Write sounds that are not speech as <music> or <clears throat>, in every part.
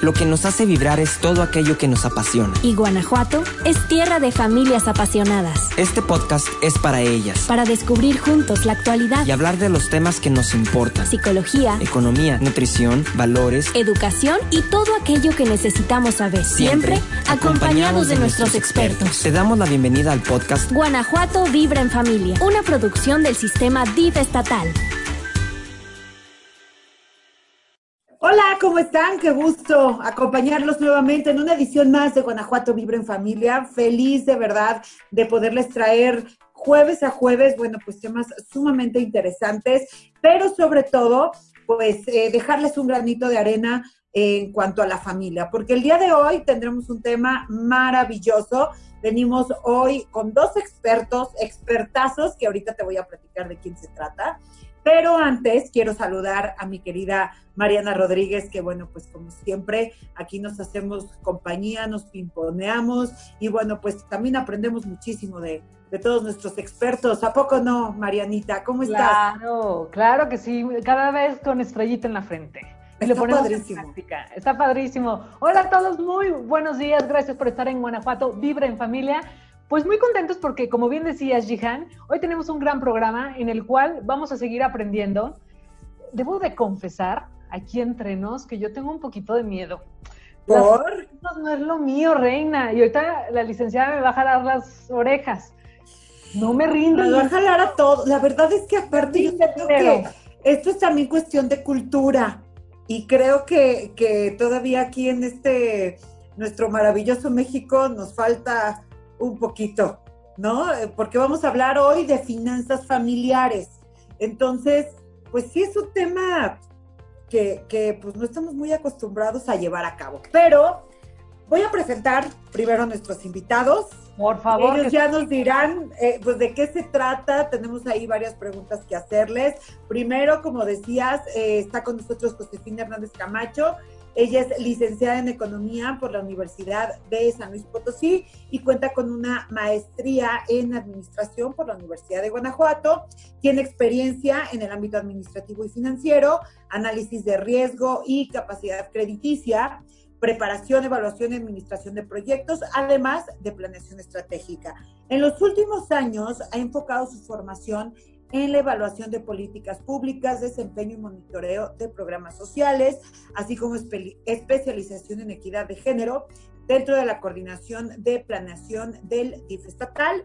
lo que nos hace vibrar es todo aquello que nos apasiona. Y Guanajuato es tierra de familias apasionadas. Este podcast es para ellas. Para descubrir juntos la actualidad. Y hablar de los temas que nos importan. Psicología, economía, nutrición, valores, educación y todo aquello que necesitamos saber. Siempre, acompañados de nuestros expertos. Te damos la bienvenida al podcast Guanajuato Vibra en Familia, una producción del sistema DIF estatal. ¿Cómo están? Qué gusto acompañarlos nuevamente en una edición más de Guanajuato Vibra en Familia. Feliz de verdad de poderles traer jueves a jueves, bueno, pues temas sumamente interesantes, pero sobre todo, pues eh, dejarles un granito de arena en cuanto a la familia, porque el día de hoy tendremos un tema maravilloso. Venimos hoy con dos expertos, expertazos, que ahorita te voy a platicar de quién se trata. Pero antes quiero saludar a mi querida Mariana Rodríguez, que bueno, pues como siempre, aquí nos hacemos compañía, nos pimponeamos y bueno, pues también aprendemos muchísimo de, todos nuestros expertos. ¿A poco no, Marianita? ¿Cómo estás? Claro, claro que sí, cada vez con estrellita en la frente. Está padrísimo. Está padrísimo. Hola a todos, muy buenos días. Gracias por estar en Guanajuato. Vibra en familia. Pues muy contentos porque, como bien decías, Jihan, hoy tenemos un gran programa en el cual vamos a seguir aprendiendo. Debo de confesar, aquí entre nos, que yo tengo un poquito de miedo. ¿Por? no es lo mío, reina. Y ahorita la licenciada me va a jalar las orejas. No me rindo. Me va a jalar a todo. La verdad es que aparte yo creo que esto es también cuestión de cultura. Y creo que, que todavía aquí en este, nuestro maravilloso México, nos falta un poquito, ¿no? Porque vamos a hablar hoy de finanzas familiares. Entonces, pues sí es un tema que, que pues no estamos muy acostumbrados a llevar a cabo. Pero voy a presentar primero a nuestros invitados. Por favor. Ellos ya nos dirán, eh, pues, de qué se trata. Tenemos ahí varias preguntas que hacerles. Primero, como decías, eh, está con nosotros Josefina Hernández Camacho. Ella es licenciada en Economía por la Universidad de San Luis Potosí y cuenta con una maestría en Administración por la Universidad de Guanajuato. Tiene experiencia en el ámbito administrativo y financiero, análisis de riesgo y capacidad crediticia preparación, evaluación y administración de proyectos, además de planeación estratégica. En los últimos años ha enfocado su formación en la evaluación de políticas públicas, desempeño y monitoreo de programas sociales, así como especialización en equidad de género dentro de la coordinación de planeación del DIF estatal.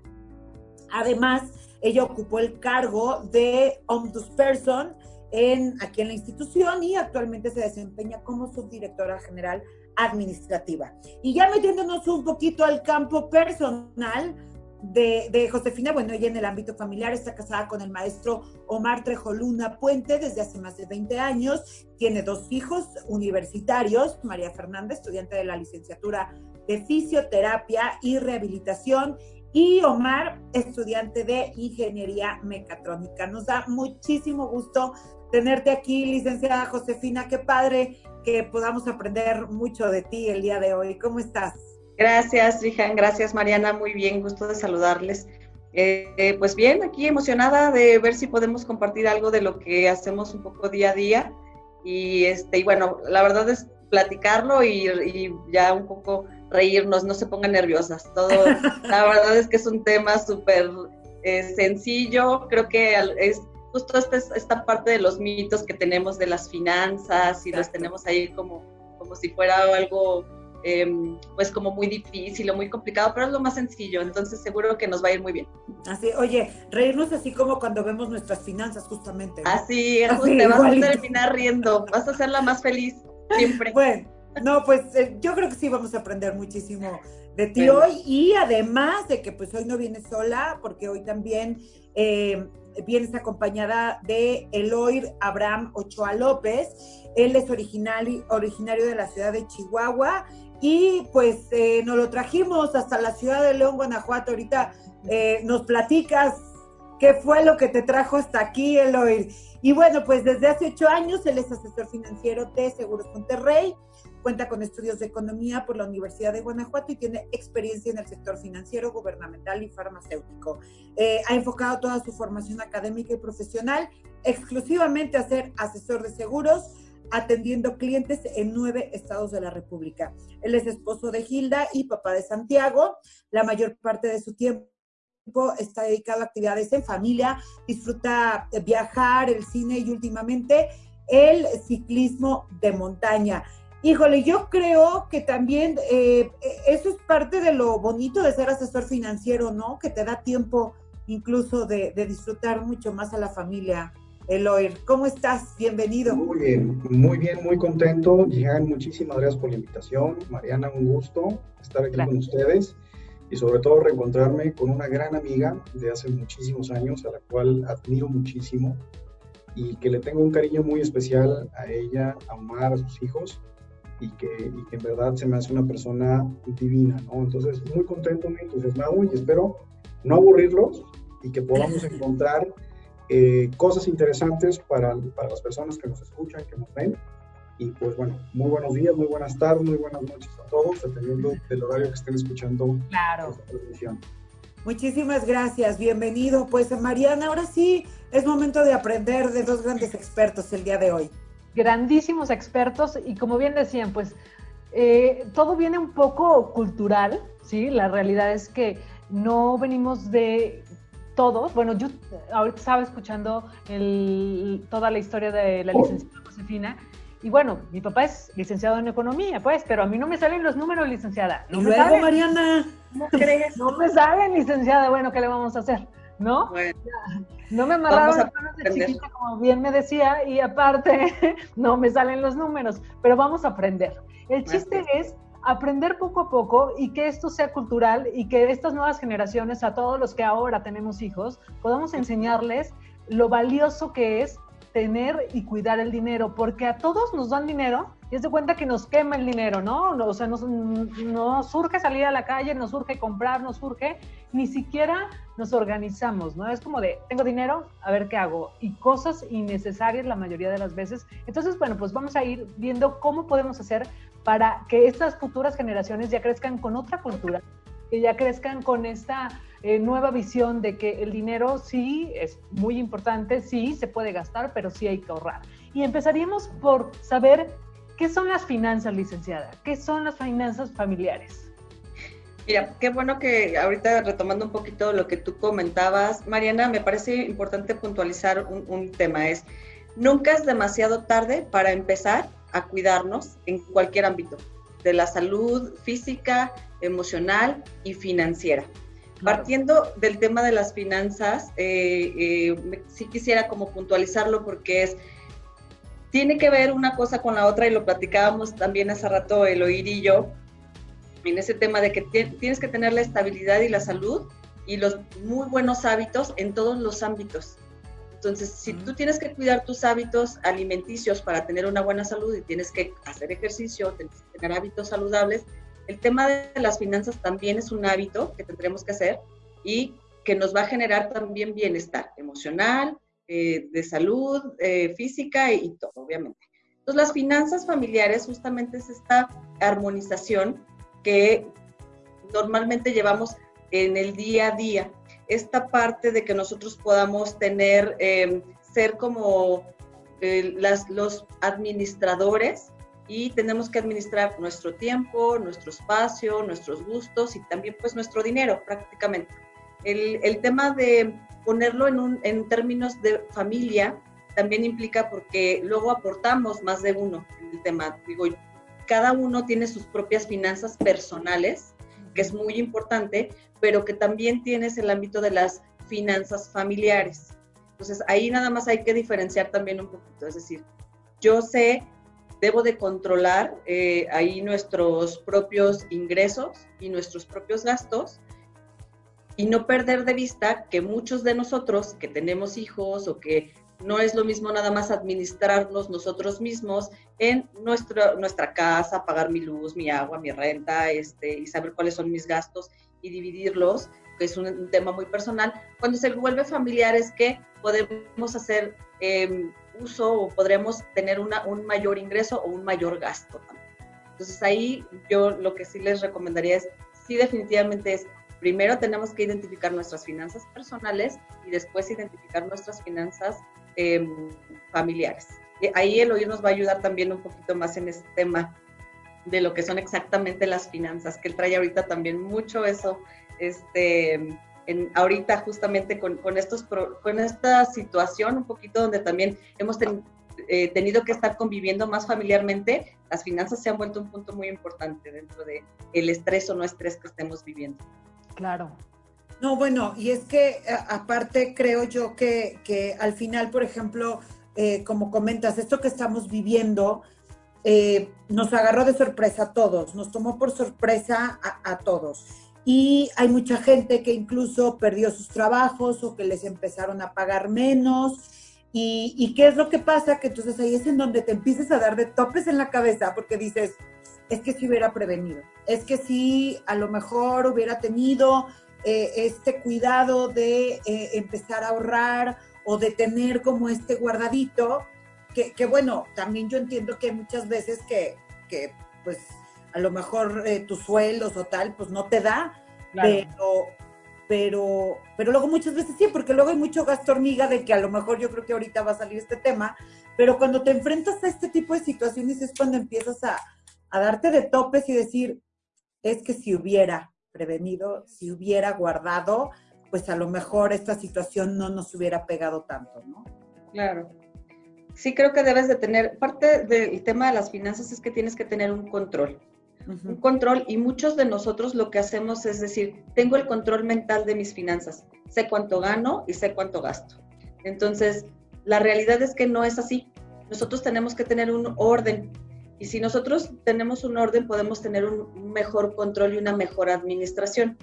Además, ella ocupó el cargo de Ombudsperson en, aquí en la institución y actualmente se desempeña como subdirectora general administrativa. Y ya metiéndonos un poquito al campo personal, de, Josefina, bueno, ella en el ámbito familiar está casada con el maestro Omar Trejoluna Puente desde hace más de 20 años, tiene dos hijos universitarios, María Fernanda, estudiante de la licenciatura de fisioterapia y rehabilitación, y Omar, estudiante de ingeniería mecatrónica. Nos da muchísimo gusto tenerte aquí, licenciada Josefina. Qué padre que podamos aprender mucho de ti el día de hoy. ¿Cómo estás? Gracias, Rijan. Gracias, Mariana. Muy bien, gusto de saludarles. Eh, pues bien, aquí emocionada de ver si podemos compartir algo de lo que hacemos un poco día a día. Y, este, y bueno, la verdad es platicarlo y, ya un poco reírnos, no se pongan nerviosas. Todo, <laughs> la verdad es que es un tema súper eh, sencillo. Creo que es justo esta, esta parte de los mitos que tenemos de las finanzas y los tenemos ahí como, como si fuera algo Em, pues como muy difícil o muy complicado, pero es lo más sencillo, entonces seguro que nos va a ir muy bien. Así, oye, reírnos así como cuando vemos nuestras finanzas justamente. Así, te vas a terminar riendo, vas a ser la más feliz siempre. <laughs> Bueno, no, pues eh, yo creo que sí vamos a aprender muchísimo de ti hoy y además de que pues hoy no vienes sola, porque hoy también eh, vienes acompañada de Eloy Abraham Ochoa López. Él es original, originario de la ciudad de Chihuahua y pues eh, nos lo trajimos hasta la ciudad de León, Guanajuato. Ahorita eh, nos platicas qué fue lo que te trajo hasta aquí, Eloy. Y bueno, pues desde hace ocho años él es asesor financiero de Seguros Monterrey, cuenta con estudios de economía por la Universidad de Guanajuato y tiene experiencia en el sector financiero, gubernamental y farmacéutico. Eh, ha enfocado toda su formación académica y profesional exclusivamente a ser asesor de seguros atendiendo clientes en nueve estados de la República. Él es esposo de Gilda y papá de Santiago. La mayor parte de su tiempo está dedicado a actividades en familia, disfruta viajar, el cine y últimamente el ciclismo de montaña. Híjole, yo creo que también eh, eso es parte de lo bonito de ser asesor financiero, ¿no? Que te da tiempo incluso de, disfrutar mucho más a la familia. Eloy, ¿cómo estás? Bienvenido. Muy bien, muy bien, muy contento. Jehan, muchísimas gracias por la invitación. Mariana, un gusto estar aquí con ustedes y sobre todo reencontrarme con una gran amiga de hace muchísimos años, a la cual admiro muchísimo y que le tengo un cariño muy especial a ella, a Omar, a sus hijos y que, y que en verdad se me hace una persona divina, ¿no? Entonces, muy contento, muy entusiasmado y espero no aburrirlos y que podamos <laughs> encontrar eh, cosas interesantes para, para, las personas que nos escuchan, que nos ven. Y pues bueno, muy buenos días, muy buenas tardes, muy buenas noches a todos, dependiendo del horario que estén escuchando claro. esta transmisión. Muchísimas gracias, bienvenido. Pues Mariana, ahora sí es momento de aprender de dos grandes expertos el día de hoy. Grandísimos expertos y como bien decían, pues eh, todo viene un poco cultural, ¿sí? La realidad es que no venimos de todos. Bueno, yo ahorita estaba escuchando toda la historia de la licenciada Josefina. Y bueno, mi papá es licenciado en economía, pues, pero a mí no me salen los números, licenciada. No y me luego, salen. Mariana. ¿Cómo crees? No me salen, licenciada. Bueno, ¿qué le vamos a hacer? ¿No? Bueno, no me amarraron las manos de chiquita, como bien me decía, y aparte <laughs> no me salen los números, pero vamos a aprender. El chiste es aprender poco a poco y que esto sea cultural y que estas nuevas generaciones, a todos los que ahora tenemos hijos, podamos enseñarles lo valioso que es tener y cuidar el dinero, porque a todos nos dan dinero y es de cuenta que nos quema el dinero, ¿no? O sea, nos, nos surge salir a la calle, nos surge comprar, nos surge, ni siquiera nos organizamos, ¿no? Es como de, tengo dinero, a ver qué hago, y cosas innecesarias la mayoría de las veces. Entonces, bueno, pues vamos a ir viendo cómo podemos hacer para que estas futuras generaciones ya crezcan con otra cultura, que ya crezcan con esta eh, nueva visión de que el dinero sí es muy importante, sí se puede gastar, pero sí hay que ahorrar. Y empezaríamos por saber qué son las finanzas, licenciada, qué son las finanzas familiares. Mira, qué bueno que ahorita retomando un poquito lo que tú comentabas, Mariana, me parece importante puntualizar un, un tema, es nunca es demasiado tarde para empezar a cuidarnos en cualquier ámbito, de la salud física, emocional y financiera. Partiendo del tema de las finanzas, eh, eh, sí quisiera como puntualizarlo porque es, tiene que ver una cosa con la otra y lo platicábamos también hace rato el oír y yo, en ese tema de que tienes que tener la estabilidad y la salud y los muy buenos hábitos en todos los ámbitos. Entonces, si tú tienes que cuidar tus hábitos alimenticios para tener una buena salud y tienes que hacer ejercicio, tienes que tener hábitos saludables, el tema de las finanzas también es un hábito que tendremos que hacer y que nos va a generar también bienestar emocional, eh, de salud, eh, física y, y todo, obviamente. Entonces, las finanzas familiares justamente es esta armonización que normalmente llevamos en el día a día esta parte de que nosotros podamos tener, em, ser como eh, las, los administradores y tenemos que administrar nuestro tiempo, nuestro espacio, nuestros gustos y también pues nuestro dinero prácticamente. El, el tema de ponerlo en, un, en términos de familia también implica porque luego aportamos más de uno en el tema. Digo, cada uno tiene sus propias finanzas personales, que es muy importante, pero que también tienes el ámbito de las finanzas familiares. Entonces ahí nada más hay que diferenciar también un poquito, es decir, yo sé, debo de controlar eh, ahí nuestros propios ingresos y nuestros propios gastos y no perder de vista que muchos de nosotros que tenemos hijos o que no es lo mismo nada más administrarnos nosotros mismos en nuestra, nuestra casa, pagar mi luz, mi agua, mi renta, este, y saber cuáles son mis gastos y dividirlos, que es un, tema muy personal. Cuando se vuelve familiar es que podemos hacer em, uso o podremos tener una, un mayor ingreso o un mayor gasto. Entonces ahí yo lo que sí les recomendaría es, sí definitivamente primero tenemos que identificar nuestras finanzas personales y después identificar nuestras finanzas em, familiares. ahí el oír nos va a ayudar también un poquito más en este tema de lo que son exactamente las finanzas, que él trae ahorita también mucho eso, este, en, ahorita justamente con, con, estos, con esta situación un poquito donde también hemos eh, tenido que estar conviviendo más familiarmente, las finanzas se han vuelto un punto muy importante dentro de el estrés o no estrés que estemos viviendo. Claro. No, bueno, y es que aparte creo yo que, que al final, por ejemplo, eh, como comentas, esto que estamos viviendo eh, nos agarró de sorpresa a todos, nos tomó por sorpresa a, todos. Y hay mucha gente que incluso perdió sus trabajos o que les empezaron a pagar menos. Y, y, qué es lo que pasa? Que entonces ahí es en donde te empiezas a dar de topes en la cabeza porque dices, es que si hubiera prevenido, es que si a lo mejor hubiera tenido eh, este cuidado de empezar a ahorrar o de tener como este guardadito, que, bueno, también yo entiendo que hay muchas veces que, que pues a lo mejor eh, tus sueldos o tal, pues no te da, pero, pero, pero luego muchas veces sí, porque luego hay mucho gasto hormiga de que a lo mejor yo creo que ahorita va a salir este tema, pero cuando te enfrentas a este tipo de situaciones es cuando empiezas a, a darte de topes y decir, es que si hubiera prevenido, si hubiera guardado, pues a lo mejor esta situación no nos hubiera pegado tanto, ¿no? Claro. Sí, creo que debes de tener, parte del tema de las finanzas es que tienes que tener un control. Un control y muchos de nosotros lo que hacemos es decir, tengo el control mental de mis finanzas, sé cuánto gano y sé cuánto gasto. Entonces, la realidad es que no es así. Nosotros tenemos que tener un orden y si nosotros tenemos un orden podemos tener un mejor control y una mejor administración.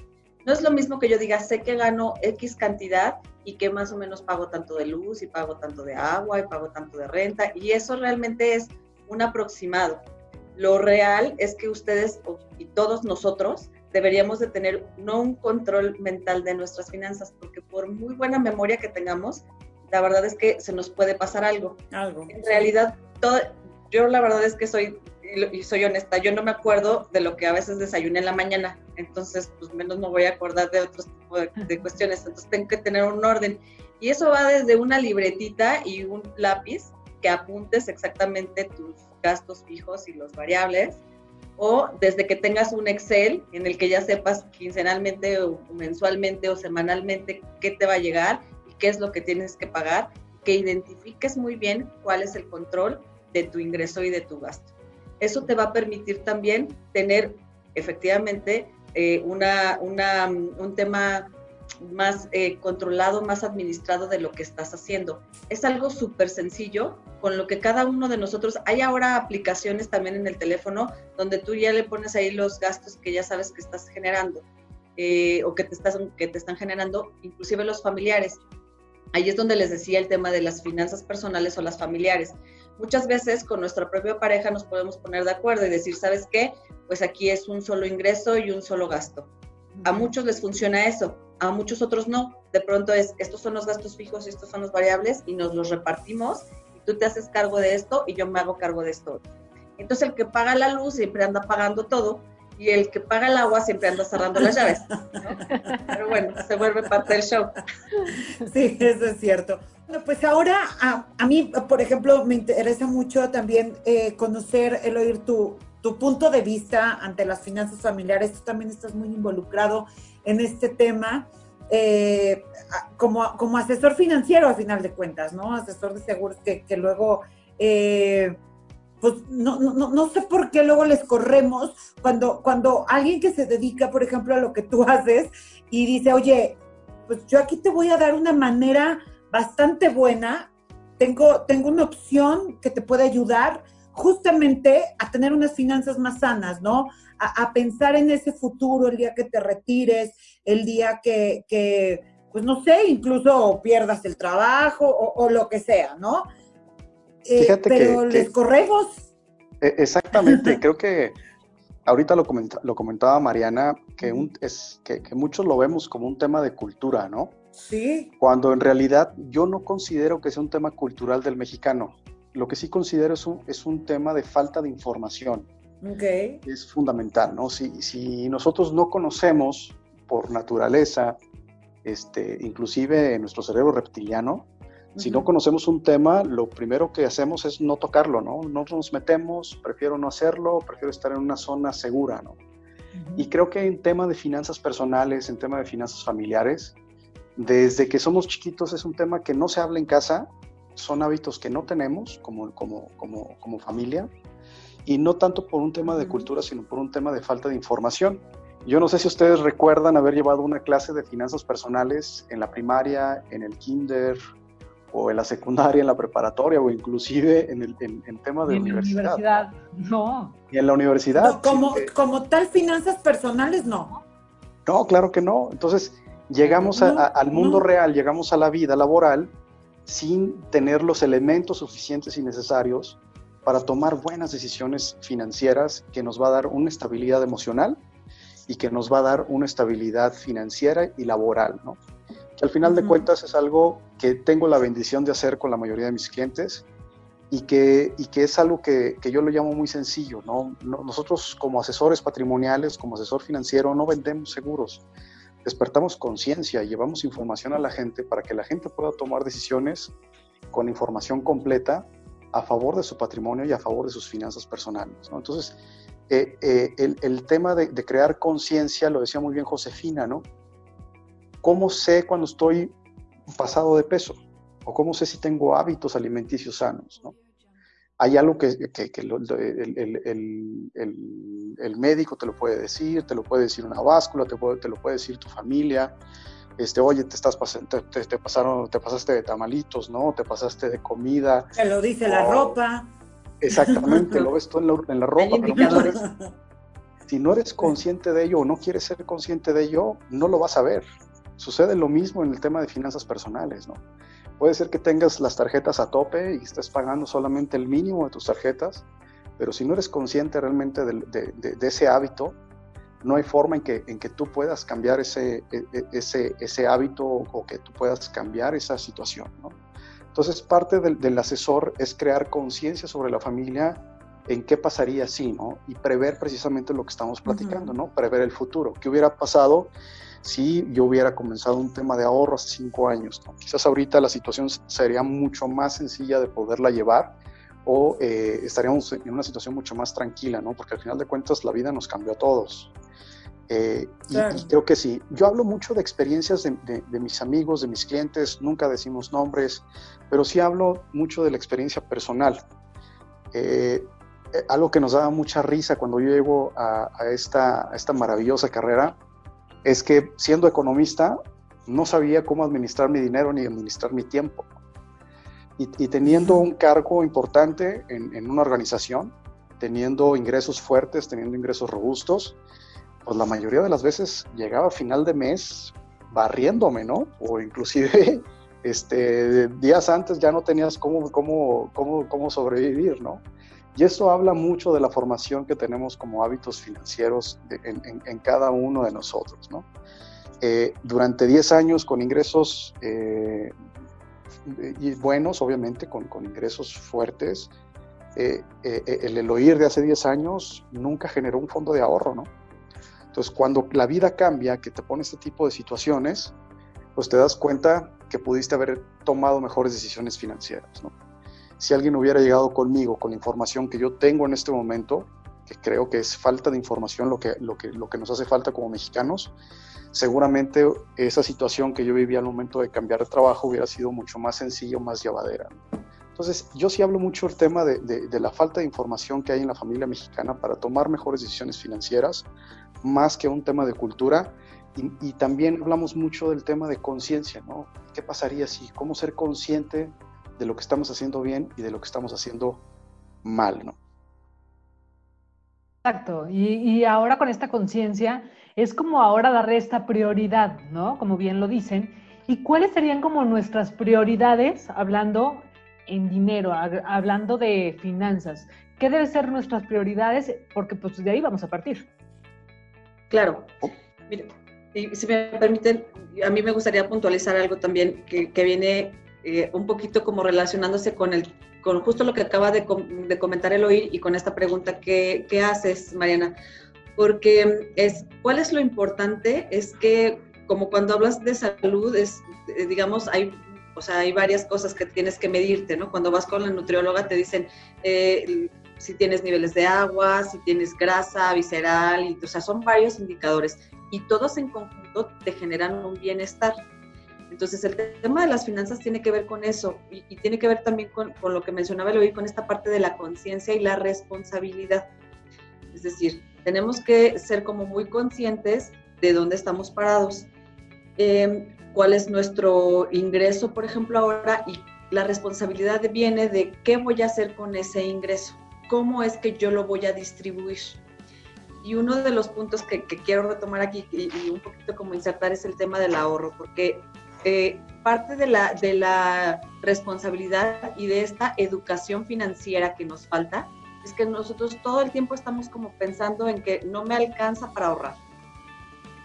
No es lo mismo que yo diga, sé que gano X cantidad y que más o menos pago tanto de luz y pago tanto de agua y pago tanto de renta y eso realmente es un aproximado. Lo real es que ustedes y todos nosotros deberíamos de tener no un control mental de nuestras finanzas, porque por muy buena memoria que tengamos, la verdad es que se nos puede pasar algo. Algo. En realidad, todo, yo la verdad es que soy y soy honesta, yo no me acuerdo de lo que a veces desayuné en la mañana, entonces pues menos me voy a acordar de otros tipos de, cuestiones, entonces tengo que tener un orden. Y eso va desde una libretita y un lápiz que apuntes exactamente tus gastos fijos y los variables, o desde que tengas un Excel en el que ya sepas quincenalmente o mensualmente o semanalmente qué te va a llegar y qué es lo que tienes que pagar, que identifiques muy bien cuál es el control de tu ingreso y de tu gasto eso te va a permitir también tener efectivamente eh, una, un tema más eh, controlado, más administrado de lo que estás haciendo. Es algo súper sencillo con lo que cada uno de nosotros, hay ahora aplicaciones también en el teléfono donde tú ya le pones ahí los gastos que ya sabes que estás generando eh, o que te, estás, que te están generando, inclusive los familiares. Ahí es donde les decía el tema de las finanzas personales o las familiares muchas veces con nuestra propia pareja nos podemos poner de acuerdo y decir, ¿sabes qué? Pues aquí es un solo ingreso y un solo gasto. A muchos les funciona eso, a muchos otros no. De pronto es, estos son los gastos fijos y estos son los variables y nos los repartimos y tú te haces cargo de esto y yo me hago cargo de esto. Entonces el que paga la luz siempre anda pagando todo y el que paga el agua siempre anda cerrando las llaves. <laughs> Pero bueno, se vuelve parte del show. Sí, eso es cierto. Bueno, pues ahora a, mí, por ejemplo, me interesa mucho también eh, conocer, el oír tu, tu punto de vista ante las finanzas familiares. Tú también estás muy involucrado en este tema. Eh, como, como asesor financiero, a final de cuentas, ¿no? Asesor de seguros que, que luego, eh, pues no, no, no, sé por qué luego les corremos cuando, cuando alguien que se dedica, por ejemplo, a lo que tú <laughs> haces y dice, oye, pues yo aquí te voy a dar una manera bastante buena. Tengo, tengo una opción que te puede ayudar justamente a tener unas finanzas más sanas, ¿no? A, pensar en ese futuro, el día que te retires, el día que, que pues no sé, incluso pierdas el trabajo o, lo que sea, ¿no? Eh, Fíjate pero les corremos. E, exactamente, <laughs> creo que ahorita lo, lo comentaba Mariana, que, un, es, que, que, muchos lo vemos como un tema de cultura, ¿no? Sí. Cuando en realidad yo no considero que sea un tema cultural del mexicano. Lo que sí considero es un, es un tema de falta de información. Okay. Es fundamental, ¿no? Si, si nosotros no conocemos por naturaleza, este, inclusive nuestro cerebro reptiliano, Si no conocemos un tema, lo primero que hacemos es no tocarlo, ¿no? No nos metemos, prefiero no hacerlo, prefiero estar en una zona segura, ¿no? Y creo que en tema de finanzas personales, en tema de finanzas familiares, desde que somos chiquitos es un tema que no se habla en casa, son hábitos que no tenemos como, como, como, como familia, y no tanto por un tema de cultura, sino por un tema de falta de información. Yo no sé si ustedes recuerdan haber llevado una clase de finanzas personales en la primaria, en el kinder, o en la secundaria, en la preparatoria o inclusive en el en, tema de en universidad. la universidad, no. Y en la universidad. No, como, como tal, finanzas personales, no. No, claro que no. Entonces, llegamos a, al mundo real, llegamos a la vida laboral sin tener los elementos suficientes y necesarios para tomar buenas decisiones financieras que nos va a dar una estabilidad emocional y que nos va a dar una estabilidad financiera y laboral, ¿no? al final de cuentas es algo que tengo la bendición de hacer con la mayoría de mis clientes y que, y que es algo que, que yo lo llamo muy sencillo. ¿no? Nosotros como asesores patrimoniales, como asesor financiero, no vendemos seguros. Despertamos conciencia, llevamos información a la gente para que la gente pueda tomar decisiones con información completa a favor de su patrimonio y a favor de sus finanzas personales. ¿no? Entonces, eh, eh, el, el, tema de, de crear conciencia, lo decía muy bien Josefina, ¿no? ¿Cómo sé cuando estoy pasado de peso? ¿O cómo sé si tengo hábitos alimenticios sanos? ¿no? Hay algo que, el, médico te lo puede decir, te lo puede decir una báscula, te, te lo puede decir tu familia. Este, oye, te, estás te, te, pasaron, te pasaste de tamalitos, ¿no? Te pasaste de comida. Te lo dice la ropa. Exactamente, lo ves tú en la, en la <laughs> ropa. Pero si no eres consciente de ello o no quieres ser consciente de ello, no lo vas a ver. Sucede lo mismo en el tema de finanzas personales, ¿no? Puede ser que tengas las tarjetas a tope y estés pagando solamente el mínimo de tus tarjetas, pero si no eres consciente realmente de, ese hábito, no hay forma en que, en que tú puedas cambiar ese, e, e, ese, ese hábito o que tú puedas cambiar esa situación, ¿no? Entonces, parte del, del asesor es crear conciencia sobre la familia en qué pasaría si, ¿no? Y prever precisamente lo que estamos platicando, ¿no? Prever el futuro. ¿Qué hubiera pasado si yo hubiera comenzado un tema de ahorro hace cinco años. Quizás ahorita la situación sería mucho más sencilla de poderla llevar o eh, estaríamos en una situación mucho más tranquila, ¿no? Porque al final de cuentas la vida nos cambió a todos. Eh, y, creo que sí. Yo hablo mucho de experiencias de, mis amigos, de mis clientes, nunca decimos nombres, pero sí hablo mucho de la experiencia personal. Eh, algo que nos daba mucha risa cuando yo llego a, esta, a esta maravillosa carrera es que siendo economista no sabía cómo administrar mi dinero ni administrar mi tiempo. Y, teniendo un cargo importante en, una organización, teniendo ingresos fuertes, teniendo ingresos robustos, pues la mayoría de las veces llegaba a final de mes barriéndome, ¿no? O inclusive <laughs> este, días antes ya no tenías cómo, cómo, cómo, cómo sobrevivir, ¿no? Y eso habla mucho de la formación que tenemos como hábitos financieros en, cada uno de nosotros. ¿no? Eh, durante 10 años con ingresos eh, y buenos, obviamente, con, ingresos fuertes, eh, el, el, oír de hace 10 años nunca generó un fondo de ahorro. ¿no? Entonces, cuando la vida cambia, que te pone este tipo de situaciones, pues te das cuenta que pudiste haber tomado mejores decisiones financieras. ¿no? Si alguien hubiera llegado conmigo con la información que yo tengo en este momento, que creo que es falta de información lo que, lo que, lo que nos hace falta como mexicanos, seguramente esa situación que yo vivía al momento de cambiar de trabajo hubiera sido mucho más sencilla, más llevadera. Entonces, yo sí hablo mucho el tema de, de, la falta de información que hay en la familia mexicana para tomar mejores decisiones financieras, más que un tema de cultura. Y, y también hablamos mucho del tema de conciencia, ¿no? ¿Qué pasaría si, cómo ser consciente de lo que estamos haciendo bien y de lo que estamos haciendo mal, ¿no? Exacto, y, ahora con esta conciencia es como ahora darle esta prioridad, ¿no? Como bien lo dicen. ¿Y cuáles serían como nuestras prioridades hablando en dinero, hablando de finanzas? ¿Qué deben ser nuestras prioridades? Porque pues de ahí vamos a partir. Claro. Oh. Mira, si me permiten, a mí me gustaría puntualizar algo también que, que viene eh, un poquito como relacionándose con, el, con justo lo que acaba de, de comentar Eloy y con esta pregunta que, que, haces, Mariana, porque es, ¿cuál es lo importante? Es que como cuando hablas de salud, es, eh, digamos, hay O sea, hay varias cosas que tienes que medirte, ¿no? Cuando vas con la nutrióloga te dicen eh, si tienes niveles de agua, si tienes grasa visceral, y, o sea, son varios indicadores y todos en conjunto te generan un bienestar. Entonces, el tema de las finanzas tiene que ver con eso y, tiene que ver también con, con, lo que mencionaba hoy, con esta parte de la conciencia y la responsabilidad. Es decir, tenemos que ser como muy conscientes de dónde estamos parados, eh, cuál es nuestro ingreso, por ejemplo, ahora, y la responsabilidad viene de qué voy a hacer con ese ingreso, cómo es que yo lo voy a distribuir. Y uno de los puntos que, quiero retomar aquí y, un poquito como insertar es el tema del ahorro, porque eh, parte de la, de la responsabilidad y de esta educación financiera que nos falta es que nosotros todo el tiempo estamos como pensando en que no me alcanza para ahorrar.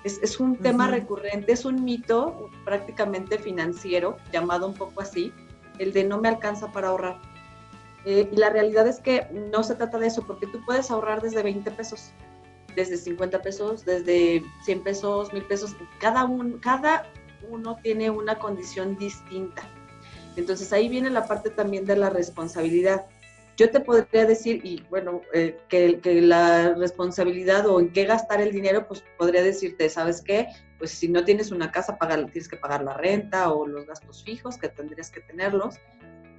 Es, es un tema recurrente, es un mito prácticamente financiero, llamado un poco así, el de no me alcanza para ahorrar. Eh, y la realidad es que no se trata de eso, porque tú puedes ahorrar desde 20 pesos, desde 50 pesos, desde 100 pesos, 1000 pesos. Cada, un, cada uno tiene una condición distinta. Entonces ahí viene la parte también de la responsabilidad. Yo te podría decir, y bueno, eh, que, la responsabilidad o en qué gastar el dinero, pues podría decirte, ¿sabes qué? Pues si no tienes una casa, tienes que pagar la renta o los gastos fijos, que tendrías que tenerlos.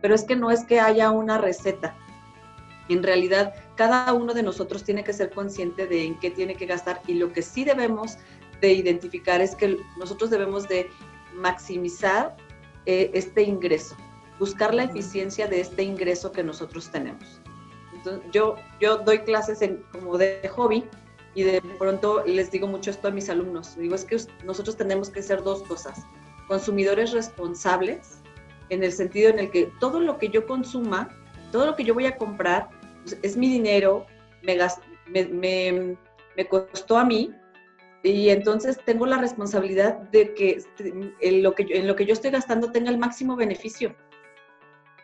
Pero es que no es que haya una receta. En realidad, cada uno de nosotros tiene que ser consciente de en qué tiene que gastar y lo que sí debemos de identificar es que nosotros debemos de maximizar eh, este ingreso buscar la eficiencia de este ingreso que nosotros tenemos. Entonces, yo, yo doy clases en, como de hobby y de pronto les digo mucho esto a mis alumnos. Digo, es que nosotros tenemos que ser dos cosas. Consumidores responsables, en el sentido en el que todo lo que yo consuma, todo lo que yo voy a comprar, pues, es mi dinero, me, me, me, me costó a mí, y entonces tengo la responsabilidad de que en lo que, en lo que yo estoy gastando tenga el máximo beneficio.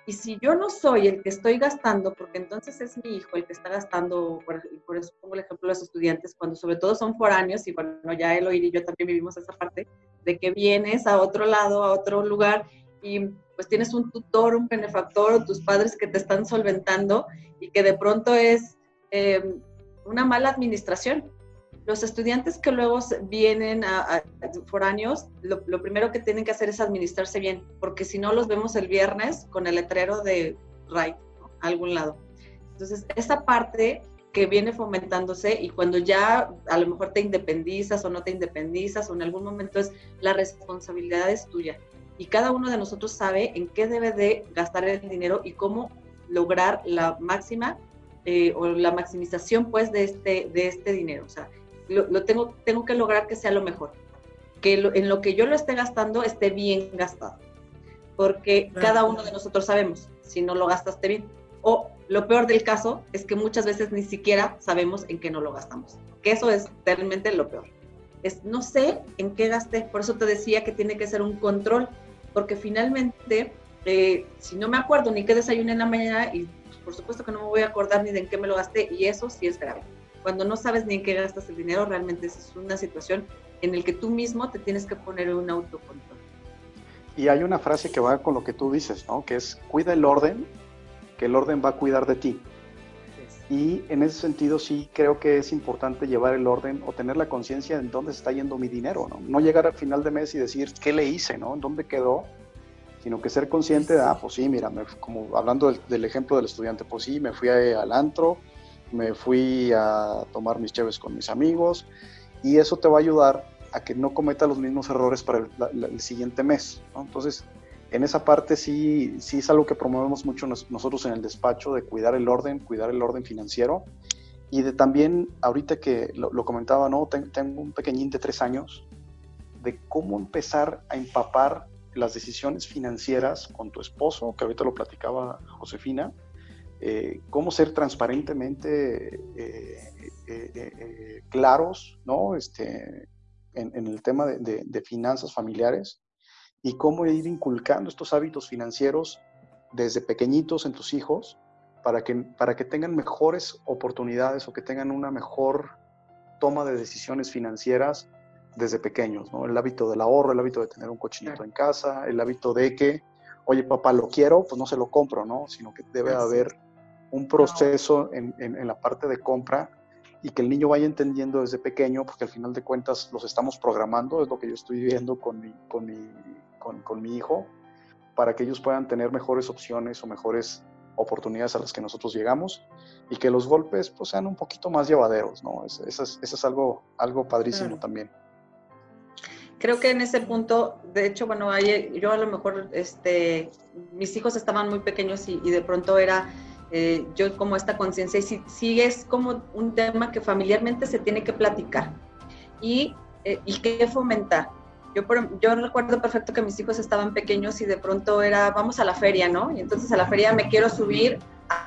Y si yo no soy el que estoy gastando, porque entonces es mi hijo el que está gastando, por, eso pongo el ejemplo de los estudiantes, cuando sobre todo son foráneos, y bueno, ya él y yo también vivimos esa parte, de que vienes a otro lado, a otro lugar, y pues tienes un tutor, un benefactor o tus padres que te están solventando y que de pronto es eh, una mala administración los estudiantes que luego vienen a, foráneos, lo, primero que tienen que hacer es administrarse bien, porque si no los vemos el viernes con el letrero de right, a algún lado. Entonces, esa parte que viene fomentándose y cuando ya a lo mejor te independizas o no te independizas o en algún momento es la responsabilidad es tuya. Y cada uno de nosotros sabe en qué debe de gastar el dinero y cómo lograr la máxima eh, o la maximización pues de este, de este dinero. O sea, lo, tengo, tengo que lograr que sea lo mejor, que en lo que yo lo esté gastando esté bien gastado, porque cada uno de nosotros sabemos si no lo gastaste bien. O lo peor del caso es que muchas veces ni siquiera sabemos en qué no lo gastamos, que eso es realmente lo peor. Es, no sé en qué gasté, por eso te decía que tiene que ser un control, porque finalmente, eh, si no me acuerdo ni qué desayuné en la mañana, y por supuesto que no me voy a acordar ni de en qué me lo gasté, y eso sí es grave cuando no sabes ni en qué gastas el dinero, realmente es una situación en la que tú mismo te tienes que poner un autocontrol. Y hay una frase que va con lo que tú dices, ¿no? Que es, cuida el orden, que el orden va a cuidar de ti. Y en ese sentido sí creo que es importante llevar el orden o tener la conciencia de dónde está yendo mi dinero, ¿no? No llegar al final de mes y decir, ¿qué le hice, ¿no? ¿En dónde quedó? Sino que ser consciente de, ah, pues sí, mira, como hablando del, del, ejemplo del estudiante, pues sí, me fui al antro, me fui a tomar mis chaves con mis amigos y eso te va a ayudar a que no cometa los mismos errores para el, siguiente mes. Entonces, en esa parte sí, sí es algo que promovemos mucho nosotros en el despacho, de cuidar el orden, cuidar el orden financiero y de también, ahorita que lo, comentaba, ¿no? tengo un pequeñín de tres años, de cómo empezar a empapar las decisiones financieras con tu esposo, que ahorita lo platicaba Josefina, eh, cómo ser transparentemente eh, eh, claros ¿no? este, en, el tema de, finanzas familiares y cómo ir inculcando estos hábitos financieros desde pequeñitos en tus hijos para que, para que tengan mejores oportunidades o que tengan una mejor toma de decisiones financieras desde pequeños, ¿no? El hábito del ahorro, el hábito de tener un cochinito en casa, el hábito de que oye papá, lo quiero, pues no se lo compro, ¿no? Sino que debe haber un proceso en, en, la parte de compra y que el niño vaya entendiendo desde pequeño, porque al final de cuentas los estamos programando, es lo que yo estoy viendo con mi, con mi, con, con mi hijo, para que ellos puedan tener mejores opciones o mejores oportunidades a las que nosotros llegamos y que los golpes pues sean un poquito más llevaderos, ¿no? Eso, es, eso es, algo, algo padrísimo también. Creo que en ese punto, de hecho, bueno, yo a lo mejor, este, mis hijos estaban muy pequeños y, de pronto era eh, yo como esta conciencia, y sí, es como un tema que familiarmente se tiene que platicar y, eh, y que fomentar. Yo, yo recuerdo perfecto que mis hijos estaban pequeños y de pronto era, vamos a la feria, ¿no? Y entonces a la feria me quiero subir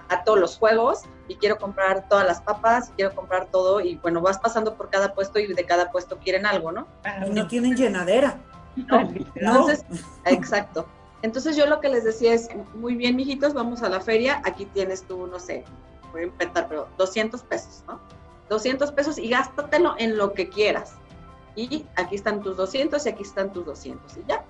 a, todos los juegos y quiero comprar todas las papas, quiero comprar todo y bueno, vas pasando por cada puesto y de cada puesto quieren algo, ¿no? No tienen llenadera. No, <laughs> entonces, exacto. Entonces yo lo que les decía es, muy bien, mijitos, vamos a la feria, aquí tienes tú, no sé, voy a inventar, pero 200 pesos, ¿no? 200 pesos y gástatelo en lo que quieras y aquí están tus 200 y aquí están tus 200 y ya.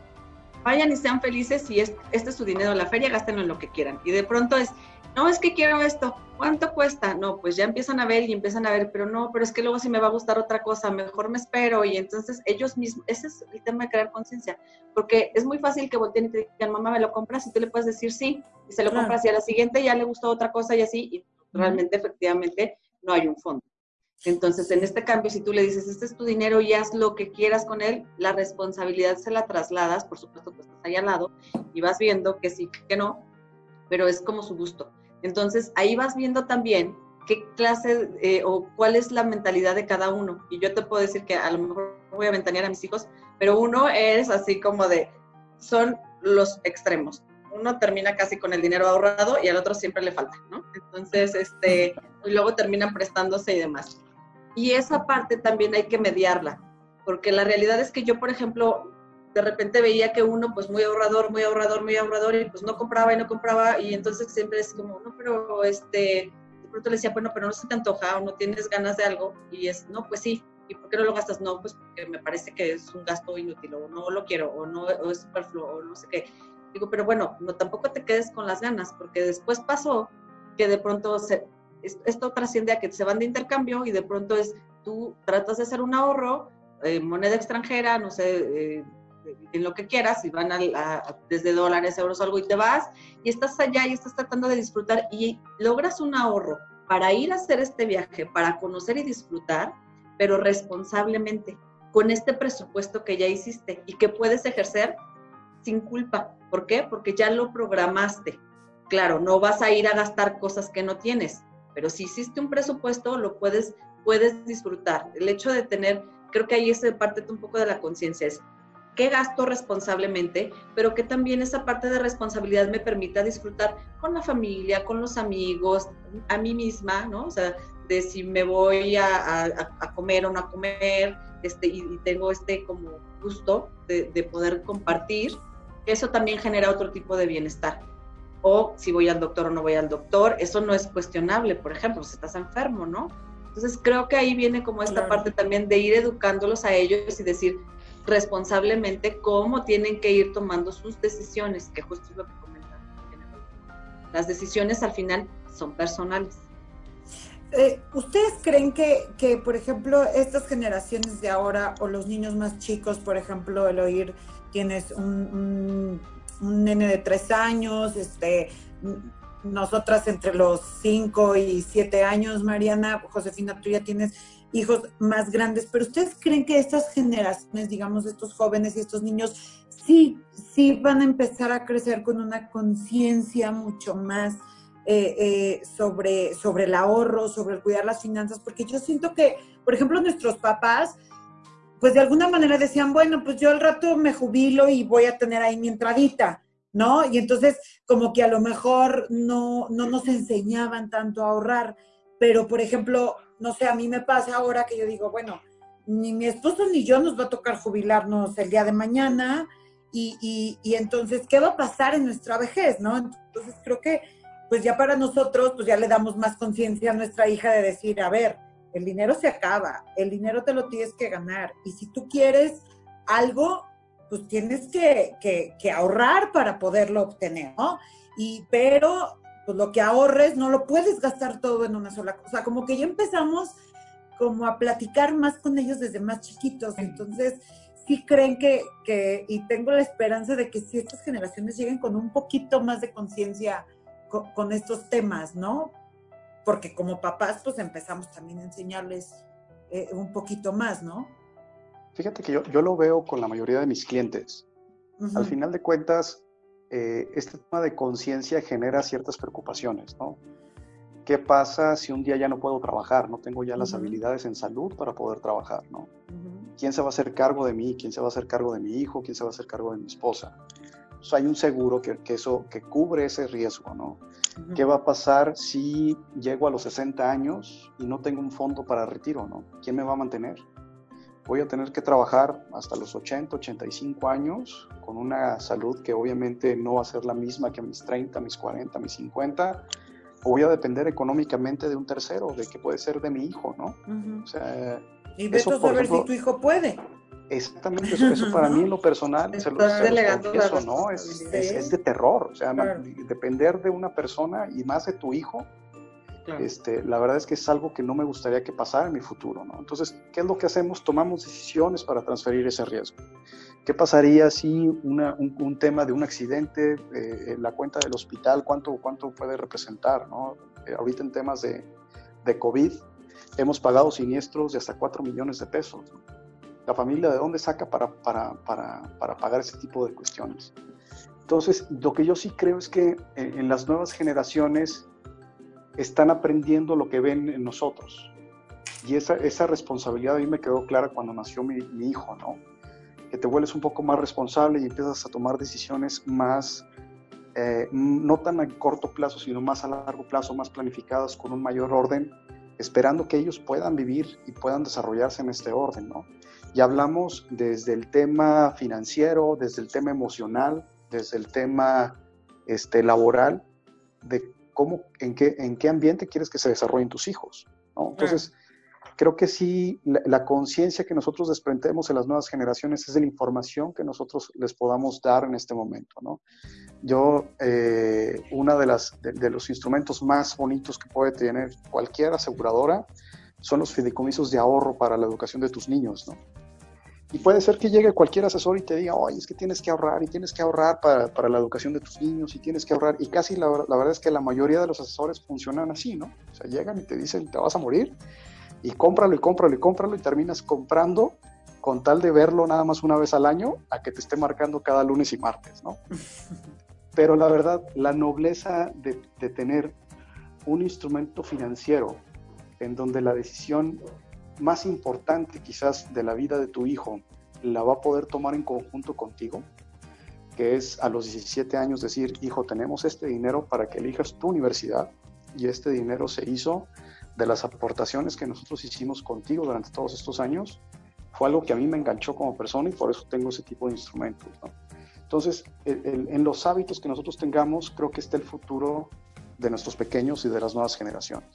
Vayan y sean felices y este, es su dinero en la feria, gástenlo en lo que quieran. Y de pronto es, no, es que quiero esto, ¿cuánto cuesta? No, pues ya empiezan a ver y empiezan a ver, pero no, pero es que luego si me va a gustar otra cosa, mejor me espero. Y entonces ellos mismos, ese es el tema de crear conciencia, porque es muy fácil que volteen y te digan, mamá, ¿me lo compras? Y tú le puedes decir sí, y se lo compras y a la siguiente ya le gustó otra cosa y así, y realmente, efectivamente, no hay un fondo. Entonces, en este cambio, si tú le dices, este es tu dinero y haz lo que quieras con él, la responsabilidad se la trasladas, por supuesto, tú estás ahí al lado y vas viendo que sí, que no, pero es como su gusto. Entonces, ahí vas viendo también qué clase eh, o cuál es la mentalidad de cada uno. Y yo te puedo decir que a lo mejor voy a ventanear a mis hijos, pero uno es así como de, son los extremos. Uno termina casi con el dinero ahorrado y al otro siempre le falta, ¿no? Entonces, este, y luego terminan prestándose y demás. Y esa parte también hay que mediarla, porque la realidad es que yo, por ejemplo, de repente veía que uno, pues muy ahorrador, muy ahorrador, muy ahorrador, y pues no compraba y no compraba, y entonces siempre es como, no, pero este, de pronto le decía, bueno, pero no se te antoja o no tienes ganas de algo, y es, no, pues sí, ¿y por qué no lo gastas? No, pues porque me parece que es un gasto inútil, o no lo quiero, o no es superfluo, o no sé qué. Digo, pero bueno, no tampoco te quedes con las ganas, porque después pasó que de pronto esto trasciende a que se van de intercambio y de pronto es, tú tratas de hacer un ahorro, eh, moneda extranjera, no sé, eh, en lo que quieras, y van a, desde dólares, euros, algo, y te vas, y estás allá y estás tratando de disfrutar y logras un ahorro para ir a hacer este viaje, para conocer y disfrutar, pero responsablemente, con este presupuesto que ya hiciste y que puedes ejercer sin culpa. ¿Por qué? Porque ya lo programaste. Claro, no vas a ir a gastar cosas que no tienes, pero si hiciste un presupuesto, lo puedes, puedes disfrutar. El hecho de tener, creo que ahí es parte un poco de la conciencia, es qué gasto responsablemente, pero que también esa parte de responsabilidad me permita disfrutar con la familia, con los amigos, a mí misma, ¿no? O sea, de si me voy a, comer o no a comer, este, y, tengo este como gusto de, de poder compartir, eso también genera otro tipo de bienestar o si voy al doctor o no voy al doctor, eso no es cuestionable, por ejemplo, si estás enfermo, ¿no? Entonces creo que ahí viene como esta parte también de ir educándolos a ellos y decir responsablemente cómo tienen que ir tomando sus decisiones, que justo es lo que comentan. Las decisiones al final son personales. Eh, ¿Ustedes creen que, que, por ejemplo, estas generaciones de ahora o los niños más chicos, por ejemplo, el oír tienes un un nene de tres años, este, nosotras entre los cinco y siete años, Mariana, Josefina, tú ya tienes hijos más grandes, pero ¿ustedes creen que estas generaciones, digamos, estos jóvenes y estos niños, sí, sí van a empezar a crecer con una conciencia mucho más eh, eh, sobre, sobre el ahorro, sobre el cuidar las finanzas? Porque yo siento que, por ejemplo, nuestros papás, pues de alguna manera decían, bueno, pues yo al rato me jubilo y voy a tener ahí mi entradita, ¿no? Y entonces como que a lo mejor no, no nos enseñaban tanto a ahorrar, pero por ejemplo, no sé, a mí me pasa ahora que yo digo, bueno, ni mi esposo ni yo nos va a tocar jubilarnos el día de mañana y, y, entonces, ¿qué va a pasar en nuestra vejez, no? Entonces creo que pues ya para nosotros, pues ya le damos más conciencia a nuestra hija de decir, a ver, el dinero se acaba, el dinero te lo tienes que ganar. Y si tú quieres algo, pues tienes que, que, ahorrar para poderlo obtener, ¿no? Y, pero pues lo que ahorres no lo puedes gastar todo en una sola cosa. Como que ya empezamos como a platicar más con ellos desde más chiquitos. Entonces, sí creen que, que y tengo la esperanza de que si estas generaciones lleguen con un poquito más de conciencia con, estos temas, ¿no? Porque como papás, pues empezamos también a enseñarles eh, un poquito más, ¿no? Fíjate que yo, yo, lo veo con la mayoría de mis clientes. Al final de cuentas, eh, este tema de conciencia genera ciertas preocupaciones, ¿no? ¿Qué pasa si un día ya no puedo trabajar? No tengo ya las habilidades en salud para poder trabajar, ¿no? ¿Quién se va a hacer cargo de mí? ¿Quién se va a hacer cargo de mi hijo? ¿Quién se va a hacer cargo de mi esposa? hay un seguro que, que, eso, que cubre ese riesgo, ¿no? ¿Qué va a pasar si llego a los 60 años y no tengo un fondo para retiro, ¿no? ¿Quién me va a mantener? Voy a tener que trabajar hasta los 80, 85 años con una salud que obviamente no va a ser la misma que mis 30, mis 40, mis 50. O voy a depender económicamente de un tercero, de que puede ser de mi hijo, ¿no? o sea, y ve a ver si tu hijo puede. Exactamente, eso, para mí en lo personal, se lo, eso, ¿no? Es, es, de terror, o sea, depender de una persona y más de tu hijo, este, la verdad es que es algo que no me gustaría que pasara en mi futuro, ¿no? Entonces, ¿qué es lo que hacemos? Tomamos decisiones para transferir ese riesgo. ¿Qué pasaría si un, tema de un accidente, eh, la cuenta del hospital, cuánto, puede representar, ¿no? Eh, ahorita en temas de, COVID, hemos pagado siniestros de hasta 4 millones de pesos, la familia de dónde saca para, pagar ese tipo de cuestiones. Entonces, lo que yo sí creo es que en, las nuevas generaciones están aprendiendo lo que ven en nosotros. Y esa, esa responsabilidad a mí me quedó clara cuando nació mi, hijo, ¿no? Que te vuelves un poco más responsable y empiezas a tomar decisiones más, eh, no tan a corto plazo, sino más a largo plazo, más planificadas, con un mayor orden, esperando que ellos puedan vivir y puedan desarrollarse en este orden, ¿no? Y hablamos desde el tema financiero, desde el tema emocional, desde el tema este, laboral, de cómo, en qué, en qué ambiente quieres que se desarrollen tus hijos. Entonces, creo que sí, la, conciencia que nosotros desprendemos en las nuevas generaciones es de la información que nosotros les podamos dar en este momento. ¿no? Yo, eh, uno de, las, de, los instrumentos más bonitos que puede tener cualquier aseguradora son los fideicomisos de ahorro para la educación de tus niños. ¿no? Y puede ser que llegue cualquier asesor y te diga, oye, es que tienes que ahorrar y tienes que ahorrar para, para la educación de tus niños y tienes que ahorrar. Y casi la, la, verdad es que la mayoría de los asesores funcionan así, ¿no? O sea, llegan y te dicen, te vas a morir y cómpralo y cómpralo y cómpralo y terminas comprando con tal de verlo nada más una vez al año a que te esté marcando cada lunes y martes, ¿no? <laughs> Pero la verdad, la nobleza de, de tener un instrumento financiero en donde la decisión más importante quizás de la vida de tu hijo la va a poder tomar en conjunto contigo, que es a los 17 años decir, hijo, tenemos este dinero para que elijas tu universidad y este dinero se hizo de las aportaciones que nosotros hicimos contigo durante todos estos años, fue algo que a mí me enganchó como persona y por eso tengo ese tipo de instrumentos. Entonces, en los hábitos que nosotros tengamos, creo que está el futuro de nuestros pequeños y de las nuevas generaciones.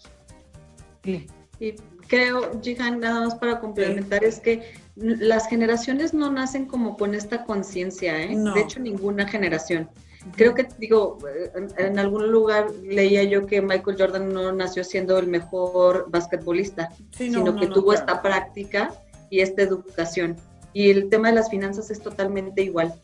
Sí, y creo, Jihan, nada más para complementar, es que las generaciones no nacen como con esta conciencia, ¿eh? De hecho, ninguna generación. Creo que, digo, en, algún lugar leía yo que Michael Jordan no nació siendo el mejor basquetbolista, sino que tuvo esta práctica y esta educación. Y el tema de las finanzas es totalmente igual.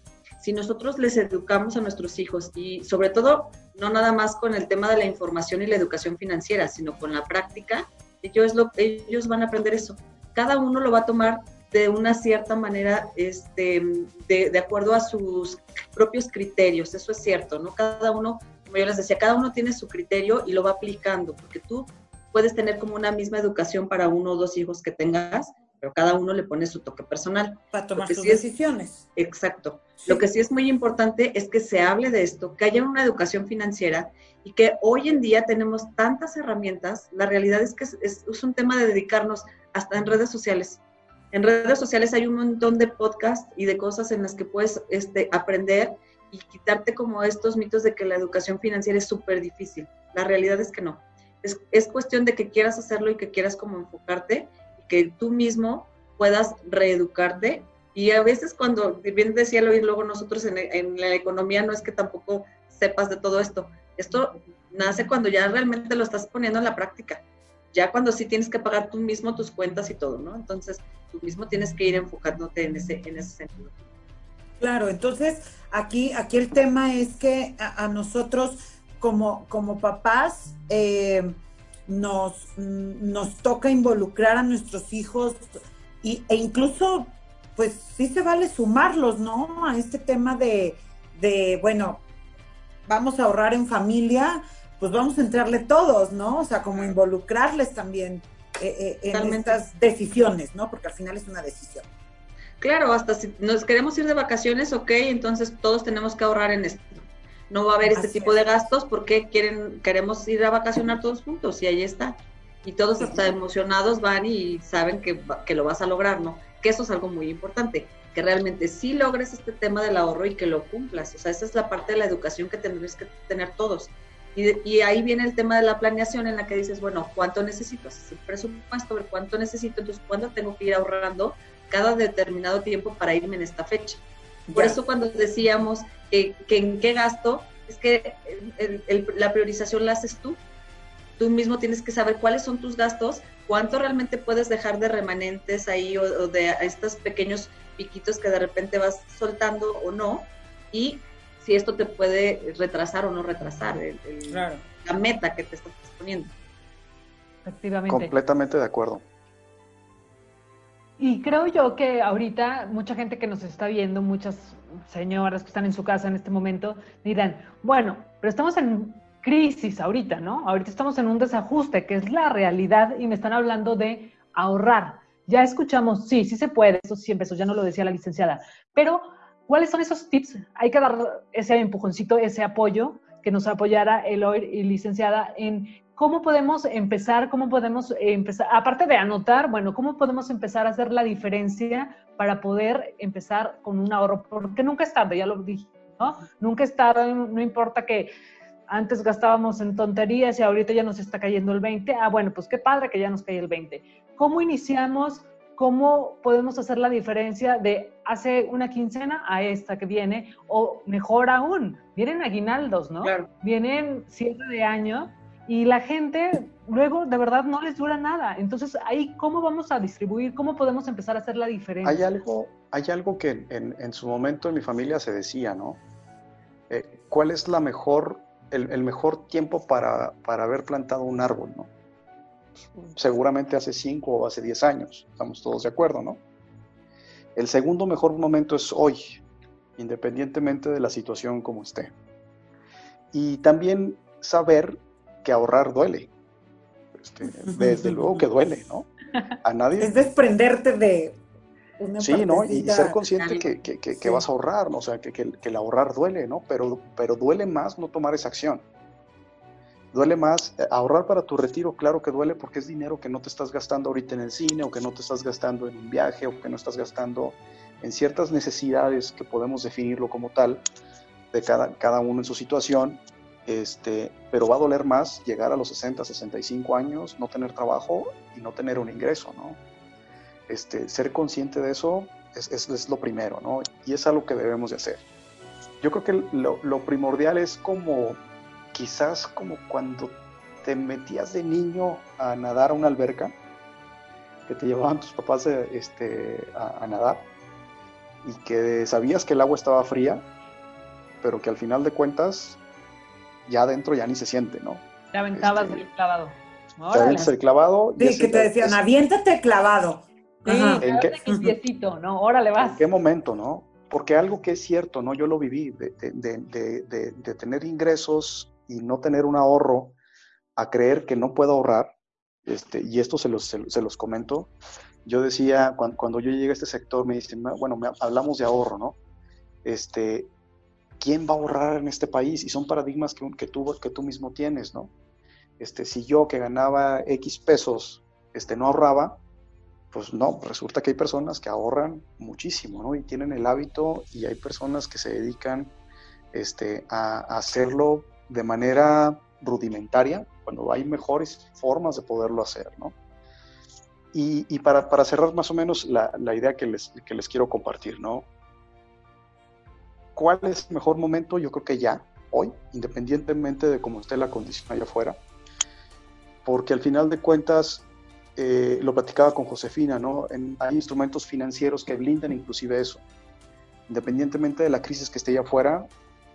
Si nosotros les educamos a nuestros hijos y sobre todo, no nada más con el tema de la información y la educación financiera, sino con la práctica, ellos, lo, ellos van a aprender eso. Cada uno lo va a tomar de una cierta manera, este, de, de, acuerdo a sus propios criterios, eso es cierto, ¿no? Cada uno, como yo les decía, cada uno tiene su criterio y lo va aplicando, porque tú puedes tener como una misma educación para uno o dos hijos que tengas, pero cada uno le pone su toque personal. Para tomar sus decisiones. exacto. Lo que sí es muy importante es que se hable de esto, que haya una educación financiera y que hoy en día tenemos tantas herramientas, la realidad es que es, un tema de dedicarnos hasta en redes sociales. En redes sociales hay un montón de podcasts y de cosas en las que puedes este, aprender y quitarte como estos mitos de que la educación financiera es súper difícil. La realidad es que no. Es, es cuestión de que quieras hacerlo y que quieras como enfocarte que tú mismo puedas reeducarte Y a veces cuando, bien decía y luego nosotros en, en, la economía no es que tampoco sepas de todo esto. Esto nace cuando ya realmente lo estás poniendo en la práctica. Ya cuando sí tienes que pagar tú mismo tus cuentas y todo, ¿no? Entonces, tú mismo tienes que ir enfocándote en ese, en ese sentido. Claro, entonces aquí, aquí el tema es que a, nosotros como, como papás eh, nos, nos toca involucrar a nuestros hijos y, e incluso, pues sí se vale sumarlos, ¿no? A este tema de, de, bueno, vamos a ahorrar en familia, pues vamos a entrarle todos, ¿no? O sea, como involucrarles también eh, eh, en estas decisiones, ¿no? Porque al final es una decisión. Claro, hasta si nos queremos ir de vacaciones, ok, entonces todos tenemos que ahorrar en esto. No va a haber este tipo de gastos porque quieren, queremos ir a vacacionar todos juntos y ahí está. Y todos hasta emocionados van y saben que, que lo vas a lograr, ¿no? Que eso es algo muy importante, que realmente sí logres este tema del ahorro y que lo cumplas. O sea, esa es la parte de la educación que tendréis que tener todos. Y, y, ahí viene el tema de la planeación en la que dices, bueno, ¿cuánto necesito? Es el presupuesto, ¿cuánto necesito? Entonces, ¿cuándo tengo que ir ahorrando cada determinado tiempo para irme en esta fecha. Por eso cuando decíamos que, en qué gasto, es que la priorización la haces tú. Tú mismo tienes que saber cuáles son tus gastos, cuánto realmente puedes dejar de remanentes ahí o, de estos pequeños piquitos que de repente vas soltando o no, y si esto te puede retrasar o no retrasar la meta que te estás poniendo. Efectivamente. Completamente de acuerdo. Y creo yo que ahorita mucha gente que nos está viendo, muchas señoras que están en su casa en este momento, dirán, bueno, pero estamos en crisis ahorita, ¿no? Ahorita estamos en un desajuste, que es la realidad, y me están hablando de ahorrar. Ya escuchamos, sí, sí se puede, eso siempre, eso ya no lo decía la licenciada, pero ¿cuáles son esos tips? Hay que dar ese empujoncito, ese apoyo que nos apoyara Eloy y licenciada en ¿cómo podemos empezar? ¿Cómo podemos empezar? Aparte de anotar, bueno, ¿cómo podemos empezar a hacer la diferencia para poder empezar con un ahorro? Porque nunca es tarde, ya lo dije, ¿no? Nunca es tarde, no importa que antes gastábamos en tonterías y ahorita ya nos está cayendo el 20. Ah, bueno, pues qué padre que ya nos cae el 20. ¿Cómo iniciamos? ¿Cómo podemos hacer la diferencia de hace una quincena a esta que viene? O mejor aún, vienen aguinaldos, ¿no? Vienen cierre de año y la gente luego de verdad no les dura nada. Entonces, ahí, ¿cómo vamos a distribuir? ¿Cómo podemos empezar a hacer la diferencia? Hay algo, hay algo que en, su momento en mi familia se decía, ¿no? Eh, ¿Cuál es la mejor, el, mejor tiempo para, para, haber plantado un árbol, ¿no? Seguramente hace cinco o hace diez años, estamos todos de acuerdo, ¿no? El segundo mejor momento es hoy, independientemente de la situación como esté. Y también saber que ahorrar duele. Este, desde <laughs> luego que duele, ¿no? A nadie. Es desprenderte de. Una sí, ¿no? Y ser consciente que, que, que, vas a ahorrar, ¿no? O sea, que, que, el ahorrar duele, ¿no? Pero, pero duele más no tomar esa acción. Duele más eh, ahorrar para tu retiro, claro que duele porque es dinero que no te estás gastando ahorita en el cine o que no te estás gastando en un viaje o que no estás gastando en ciertas necesidades que podemos definirlo como tal, de cada, cada uno en su situación, este, pero va a doler más llegar a los 60, 65 años, no tener trabajo y no tener un ingreso, ¿no? Este, ser consciente de eso es, es, lo primero, ¿no? Y es algo que debemos de hacer. Yo creo que lo, lo, primordial es como, quizás como cuando te metías de niño a nadar a una alberca, que te llevaban tus papás este, a, a nadar, y que sabías que el agua estaba fría, pero que al final de cuentas ya adentro ya ni se siente, ¿no? Te aventabas este, el clavado. Te aventas el clavado. Sí, que te decían, aviéntate el clavado. ¿En qué, ¿no? Órale, vas. ¿En qué momento, no? Porque algo que es cierto, ¿no? Yo lo viví, de, de, de, de, tener ingresos y no tener un ahorro, a creer que no puedo ahorrar, este, y esto se los, se, los comento, yo decía, cuando, cuando, yo llegué a este sector, me dicen, bueno, hablamos de ahorro, ¿no? Este, ¿quién va a ahorrar en este país? Y son paradigmas que, que, tú, que tú mismo tienes, ¿no? Este, si yo que ganaba X pesos este, no ahorraba, pues no, resulta que hay personas que ahorran muchísimo, ¿no? Y tienen el hábito y hay personas que se dedican este, a, hacerlo de manera rudimentaria, cuando hay mejores formas de poderlo hacer, ¿no? y, para, para, cerrar más o menos la, la idea que les, que les, quiero compartir, ¿no? ¿Cuál es el mejor momento? Yo creo que ya, hoy, independientemente de cómo esté la condición allá afuera, porque al final de cuentas, eh, lo platicaba con Josefina, ¿no? hay instrumentos financieros que blindan inclusive eso. Independientemente de la crisis que esté allá afuera,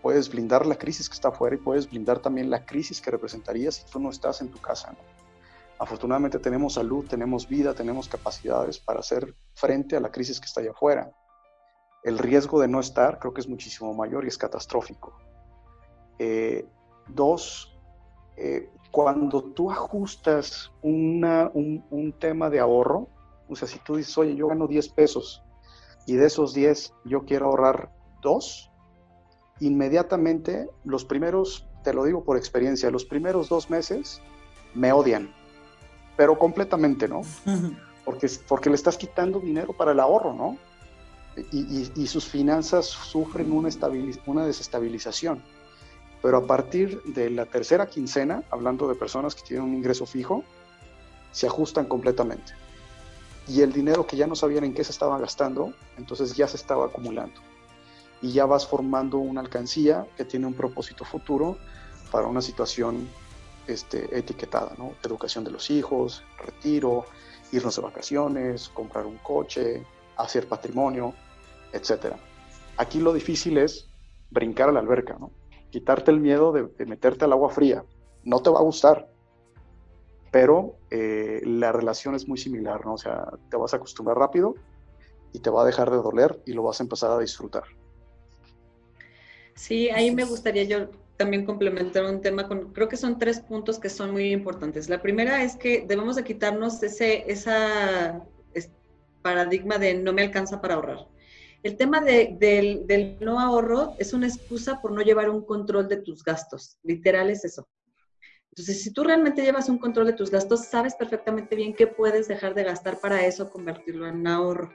puedes blindar la crisis que está afuera y puedes blindar también la crisis que representaría si tú no estás en tu casa. Afortunadamente tenemos salud, tenemos vida, tenemos capacidades para hacer frente a la crisis que está allá afuera. El riesgo de no estar creo que es muchísimo mayor y es catastrófico. Eh, dos, eh, cuando tú ajustas una, un, un, tema de ahorro, o sea, si tú dices, oye, yo gano 10 pesos y de esos 10 yo quiero ahorrar 2, inmediatamente los primeros, te lo digo por experiencia, los primeros dos meses me odian, pero completamente, ¿no? <laughs> Porque, porque le estás quitando dinero para el ahorro, ¿no? Y, y, sus finanzas sufren una, una desestabilización. Pero a partir de la tercera quincena, hablando de personas que tienen un ingreso fijo, se ajustan completamente. Y el dinero que ya no sabían en qué se estaba gastando, entonces ya se estaba acumulando y ya vas formando una alcancía que tiene un propósito futuro para una situación este, etiquetada, ¿no? Educación de los hijos, retiro, irnos de vacaciones, comprar un coche, hacer patrimonio, etc. Aquí lo difícil es brincar a la alberca, ¿no? Quitarte el miedo de, meterte al agua fría. No te va a gustar, pero eh, la relación es muy similar, ¿no? O sea, te vas a acostumbrar rápido y te va a dejar de doler y lo vas a empezar a disfrutar. Sí, ahí me gustaría yo también complementar un tema con, creo que son tres puntos que son muy importantes. La primera es que debemos de quitarnos ese paradigma de no me alcanza para ahorrar. El tema de, del, no ahorro es una excusa por no llevar un control de tus gastos. Literal es eso. Entonces, si tú realmente llevas un control de tus gastos, sabes perfectamente bien qué puedes dejar de gastar para eso, convertirlo en ahorro.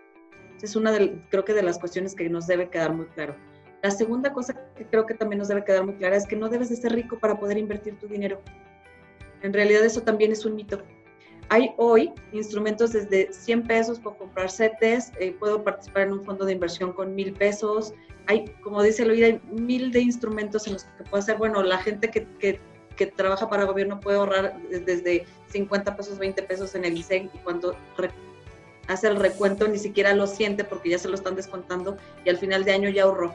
Es una de, creo que de las cuestiones que nos debe quedar muy claro. La segunda cosa que creo que también nos debe quedar muy clara es que no debes de ser rico para poder invertir tu dinero. En realidad eso también es un mito. Hay hoy instrumentos desde 100 pesos por comprar CETES, eh, puedo participar en un fondo de inversión con mil pesos. Hay, como dice Luis, hay mil de instrumentos en los que puedo hacer. Bueno, la gente que, que, que trabaja para el gobierno puede ahorrar desde 50 pesos, 20 pesos en el ISEG y cuando hace el recuento ni siquiera lo siente porque ya se lo están descontando y al final de año ya ahorró.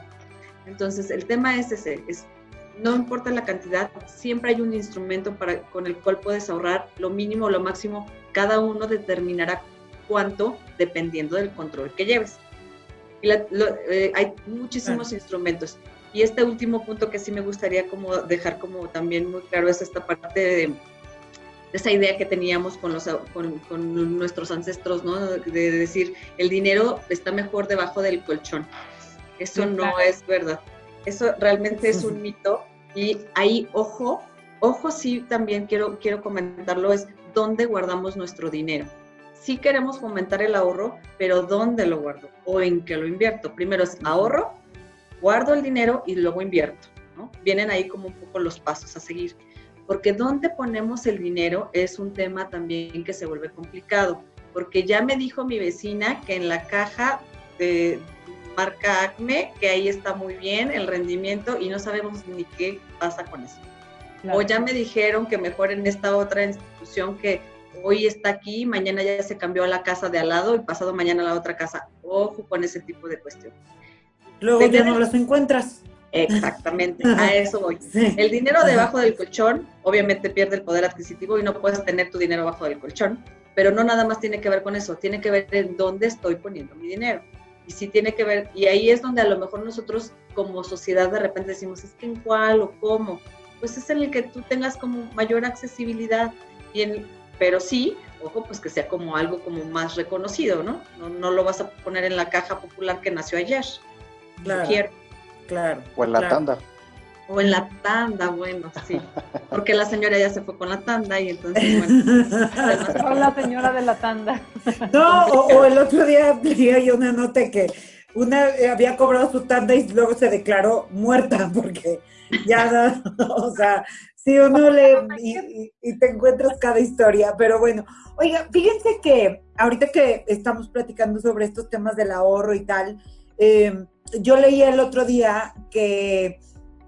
Entonces, el tema es ese, es, no importa la cantidad, siempre hay un instrumento para, con el cual puedes ahorrar lo mínimo o lo máximo, cada uno determinará cuánto dependiendo del control que lleves. Y eh, hay muchísimos instrumentos. Y este último punto que sí me gustaría como dejar como también muy claro es esta parte de, esa idea que teníamos con, los, con, con, nuestros ancestros, ¿no? De decir, el dinero está mejor debajo del colchón. Eso no es verdad. Eso realmente es un mito. Y ahí, ojo, ojo sí también quiero, quiero comentarlo, es dónde guardamos nuestro dinero. Sí queremos fomentar el ahorro, pero ¿dónde lo guardo? ¿O en qué lo invierto? Primero es ahorro, guardo el dinero y luego invierto. ¿no? Vienen ahí como un poco los pasos a seguir. Porque dónde ponemos el dinero es un tema también que se vuelve complicado. Porque ya me dijo mi vecina que en la caja de, marca Acme, que ahí está muy bien el rendimiento y no sabemos ni qué pasa con eso. O ya me dijeron que mejor en esta otra institución que hoy está aquí, mañana ya se cambió a la casa de al lado y pasado mañana a la otra casa. Ojo con ese tipo de cuestiones. Luego ya no los encuentras. Exactamente, a <laughs> eso voy. El dinero debajo del colchón obviamente pierde el poder adquisitivo y no puedes tener tu dinero bajo del colchón, pero no nada más tiene que ver con eso, tiene que ver en dónde estoy poniendo mi dinero y sí tiene que ver, y ahí es donde a lo mejor nosotros como sociedad de repente decimos, es que en cuál o cómo, pues es en el que tú tengas como mayor accesibilidad, y en, pero sí, ojo, pues que sea como algo como más reconocido, ¿no? No, no lo vas a poner en la caja popular que nació ayer. Claro. Claro. O en la tanda. O en la tanda, bueno, sí. Porque la señora ya se fue con la tanda y entonces, <laughs> bueno. la señora de la tanda. No, o, el otro día leía yo una nota que una eh, había cobrado su tanda y luego se declaró muerta porque ya no, <laughs> o sea, si uno le y, te encuentras cada historia, pero bueno, oiga, fíjense que ahorita que estamos platicando sobre estos temas del ahorro y tal, em, yo leí el otro día que,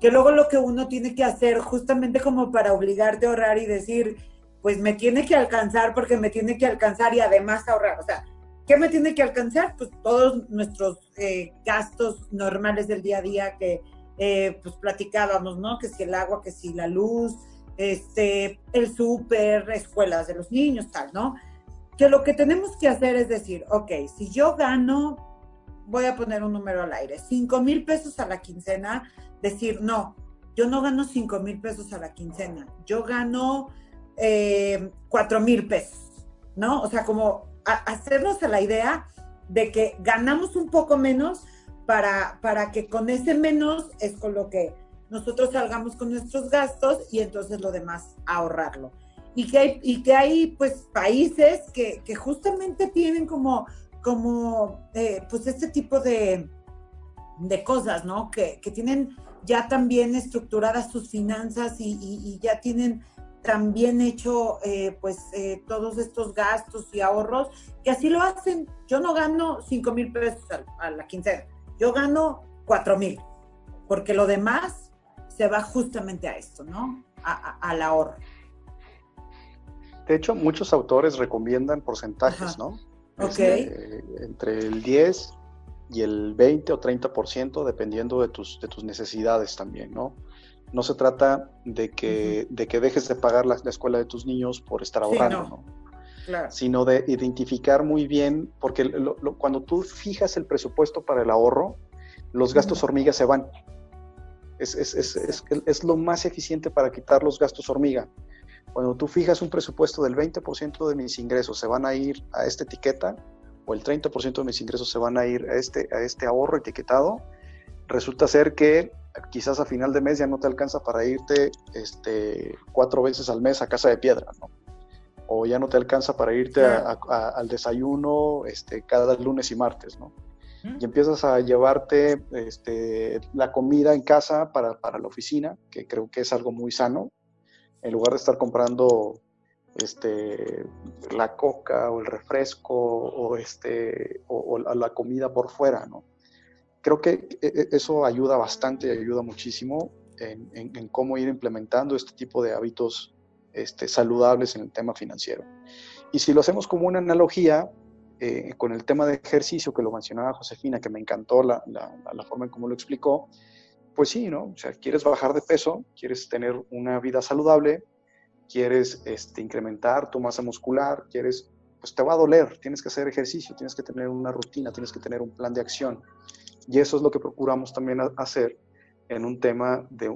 que luego lo que uno tiene que hacer justamente como para obligarte a ahorrar y decir, pues me tiene que alcanzar porque me tiene que alcanzar y además ahorrar, o sea, ¿Qué me tiene que alcanzar? Pues todos nuestros eh, gastos normales del día a día que eh, pues platicábamos, ¿no? Que si el agua, que si la luz, este, el súper, escuelas de los niños, tal, ¿no? Que lo que tenemos que hacer es decir, ok, si yo gano, voy a poner un número al aire, 5 mil pesos a la quincena, decir, no, yo no gano 5 mil pesos a la quincena, yo gano eh, 4 mil pesos, ¿no? O sea, como hacernos a la idea de que ganamos un poco menos para, para que con ese menos es con lo que nosotros salgamos con nuestros gastos y entonces lo demás ahorrarlo. Y que hay, y que hay pues países que, que justamente tienen como, como eh, pues este tipo de, de cosas, ¿no? Que, que, tienen ya también estructuradas sus finanzas y, y ya tienen también hecho eh, pues eh, todos estos gastos y ahorros, que así lo hacen. Yo no gano 5 mil pesos a, la quincena, yo gano 4 mil, porque lo demás se va justamente a esto, ¿no? al ahorro. De hecho, muchos autores recomiendan porcentajes, ¿no? Este, entre el 10 y el 20 o 30%, dependiendo de tus, de tus necesidades también, ¿no? no se trata de que, de que dejes de pagar la, escuela de tus niños por estar ahorrando, sino de identificar muy bien, porque cuando tú fijas el presupuesto para el ahorro, los gastos hormiga se van. Es, es, lo más eficiente para quitar los gastos hormiga. Cuando tú fijas un presupuesto del 20% de mis ingresos se van a ir a esta etiqueta, o el 30% de mis ingresos se van a ir a este, a este ahorro etiquetado, resulta ser que quizás a final de mes ya no te alcanza para irte este, cuatro veces al mes a casa de piedra, ¿no? O ya no te alcanza para irte al desayuno este, cada lunes y martes, ¿no? Y empiezas a llevarte este, la comida en casa para, la oficina, que creo que es algo muy sano, en lugar de estar comprando este, la coca o el refresco o, este, o la comida por fuera, ¿no? creo que e, e, eso ayuda bastante y ayuda muchísimo en, cómo ir implementando este tipo de hábitos este, saludables en el tema financiero. Y si lo hacemos como una analogía eh, con el tema de ejercicio que lo mencionaba Josefina, que me encantó la, la, forma en cómo lo explicó, pues sí, ¿no? O sea, quieres bajar de peso, quieres tener una vida saludable, quieres este, incrementar tu masa muscular, quieres, pues te va a doler, tienes que hacer ejercicio, tienes que tener una rutina, tienes que tener un plan de acción. Y eso es lo que procuramos también hacer en un tema de,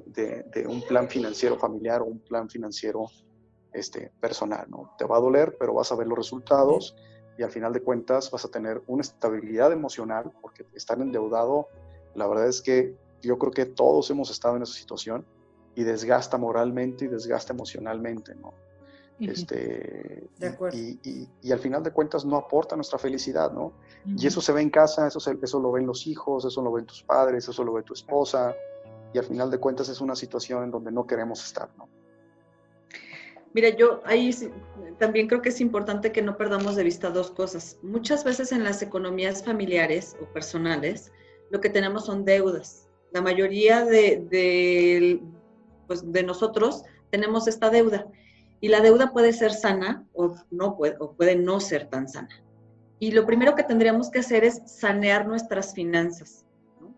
un plan financiero familiar o un plan financiero este, personal. ¿no? Te va a doler, pero vas a ver los resultados y al final de cuentas vas a tener una estabilidad emocional, porque estar endeudado, la verdad es que yo creo que todos hemos estado en esa situación y desgasta moralmente y desgasta emocionalmente, ¿no? Este, Y, al final de cuentas no aporta nuestra felicidad, ¿no? Y eso se ve en casa, eso, eso lo ven los hijos, eso lo ven tus padres, eso lo ve tu esposa, y al final de cuentas es una situación en donde no queremos estar, ¿no? Mira, yo ahí también creo que es importante que no perdamos de vista dos cosas. Muchas veces en las economías familiares o personales, lo que tenemos son deudas. La mayoría de, de, pues, de nosotros tenemos esta deuda y la deuda puede ser sana o, no puede, o puede no ser tan sana. Y lo primero que tendríamos que hacer es sanear nuestras finanzas.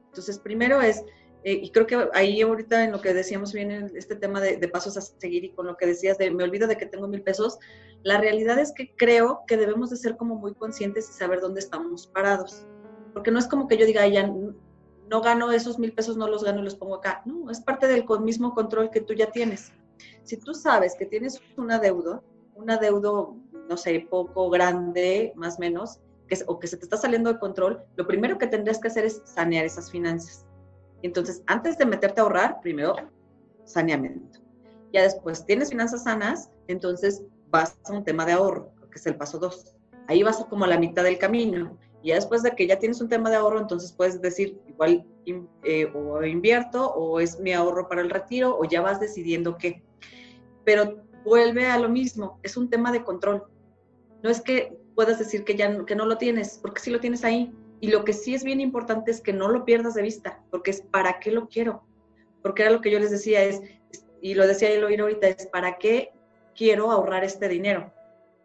Entonces, primero es, eh, y creo que ahí ahorita en lo que decíamos bien, en este tema de, pasos a seguir y con lo que decías de me olvido de que tengo mil pesos, la realidad es que creo que debemos de ser como muy conscientes y saber dónde estamos parados. Porque no es como que yo diga, ya no gano esos mil pesos, no los gano y los pongo acá. No, es parte del mismo control que tú ya tienes. Si tú sabes que tienes un adeudo, un adeudo, no sé, poco, grande, más o menos, que, o que se te está saliendo de control, lo primero que tendrías que hacer es sanear esas finanzas. Entonces, antes de meterte a ahorrar, primero saneamiento. Ya después tienes finanzas sanas, entonces vas a un tema de ahorro, que es el paso dos. Ahí vas como a la mitad del camino. Y ya después de que ya tienes un tema de ahorro, entonces puedes decir, igual eh, o invierto, o es mi ahorro para el retiro, o ya vas decidiendo qué. Pero vuelve a lo mismo, es un tema de control. No es que puedas decir que ya que no lo tienes, porque sí lo tienes ahí. Y lo que sí es bien importante es que no lo pierdas de vista, porque es para qué lo quiero. Porque era lo que yo les decía, es, y lo decía lo oír ahorita, es para qué quiero ahorrar este dinero.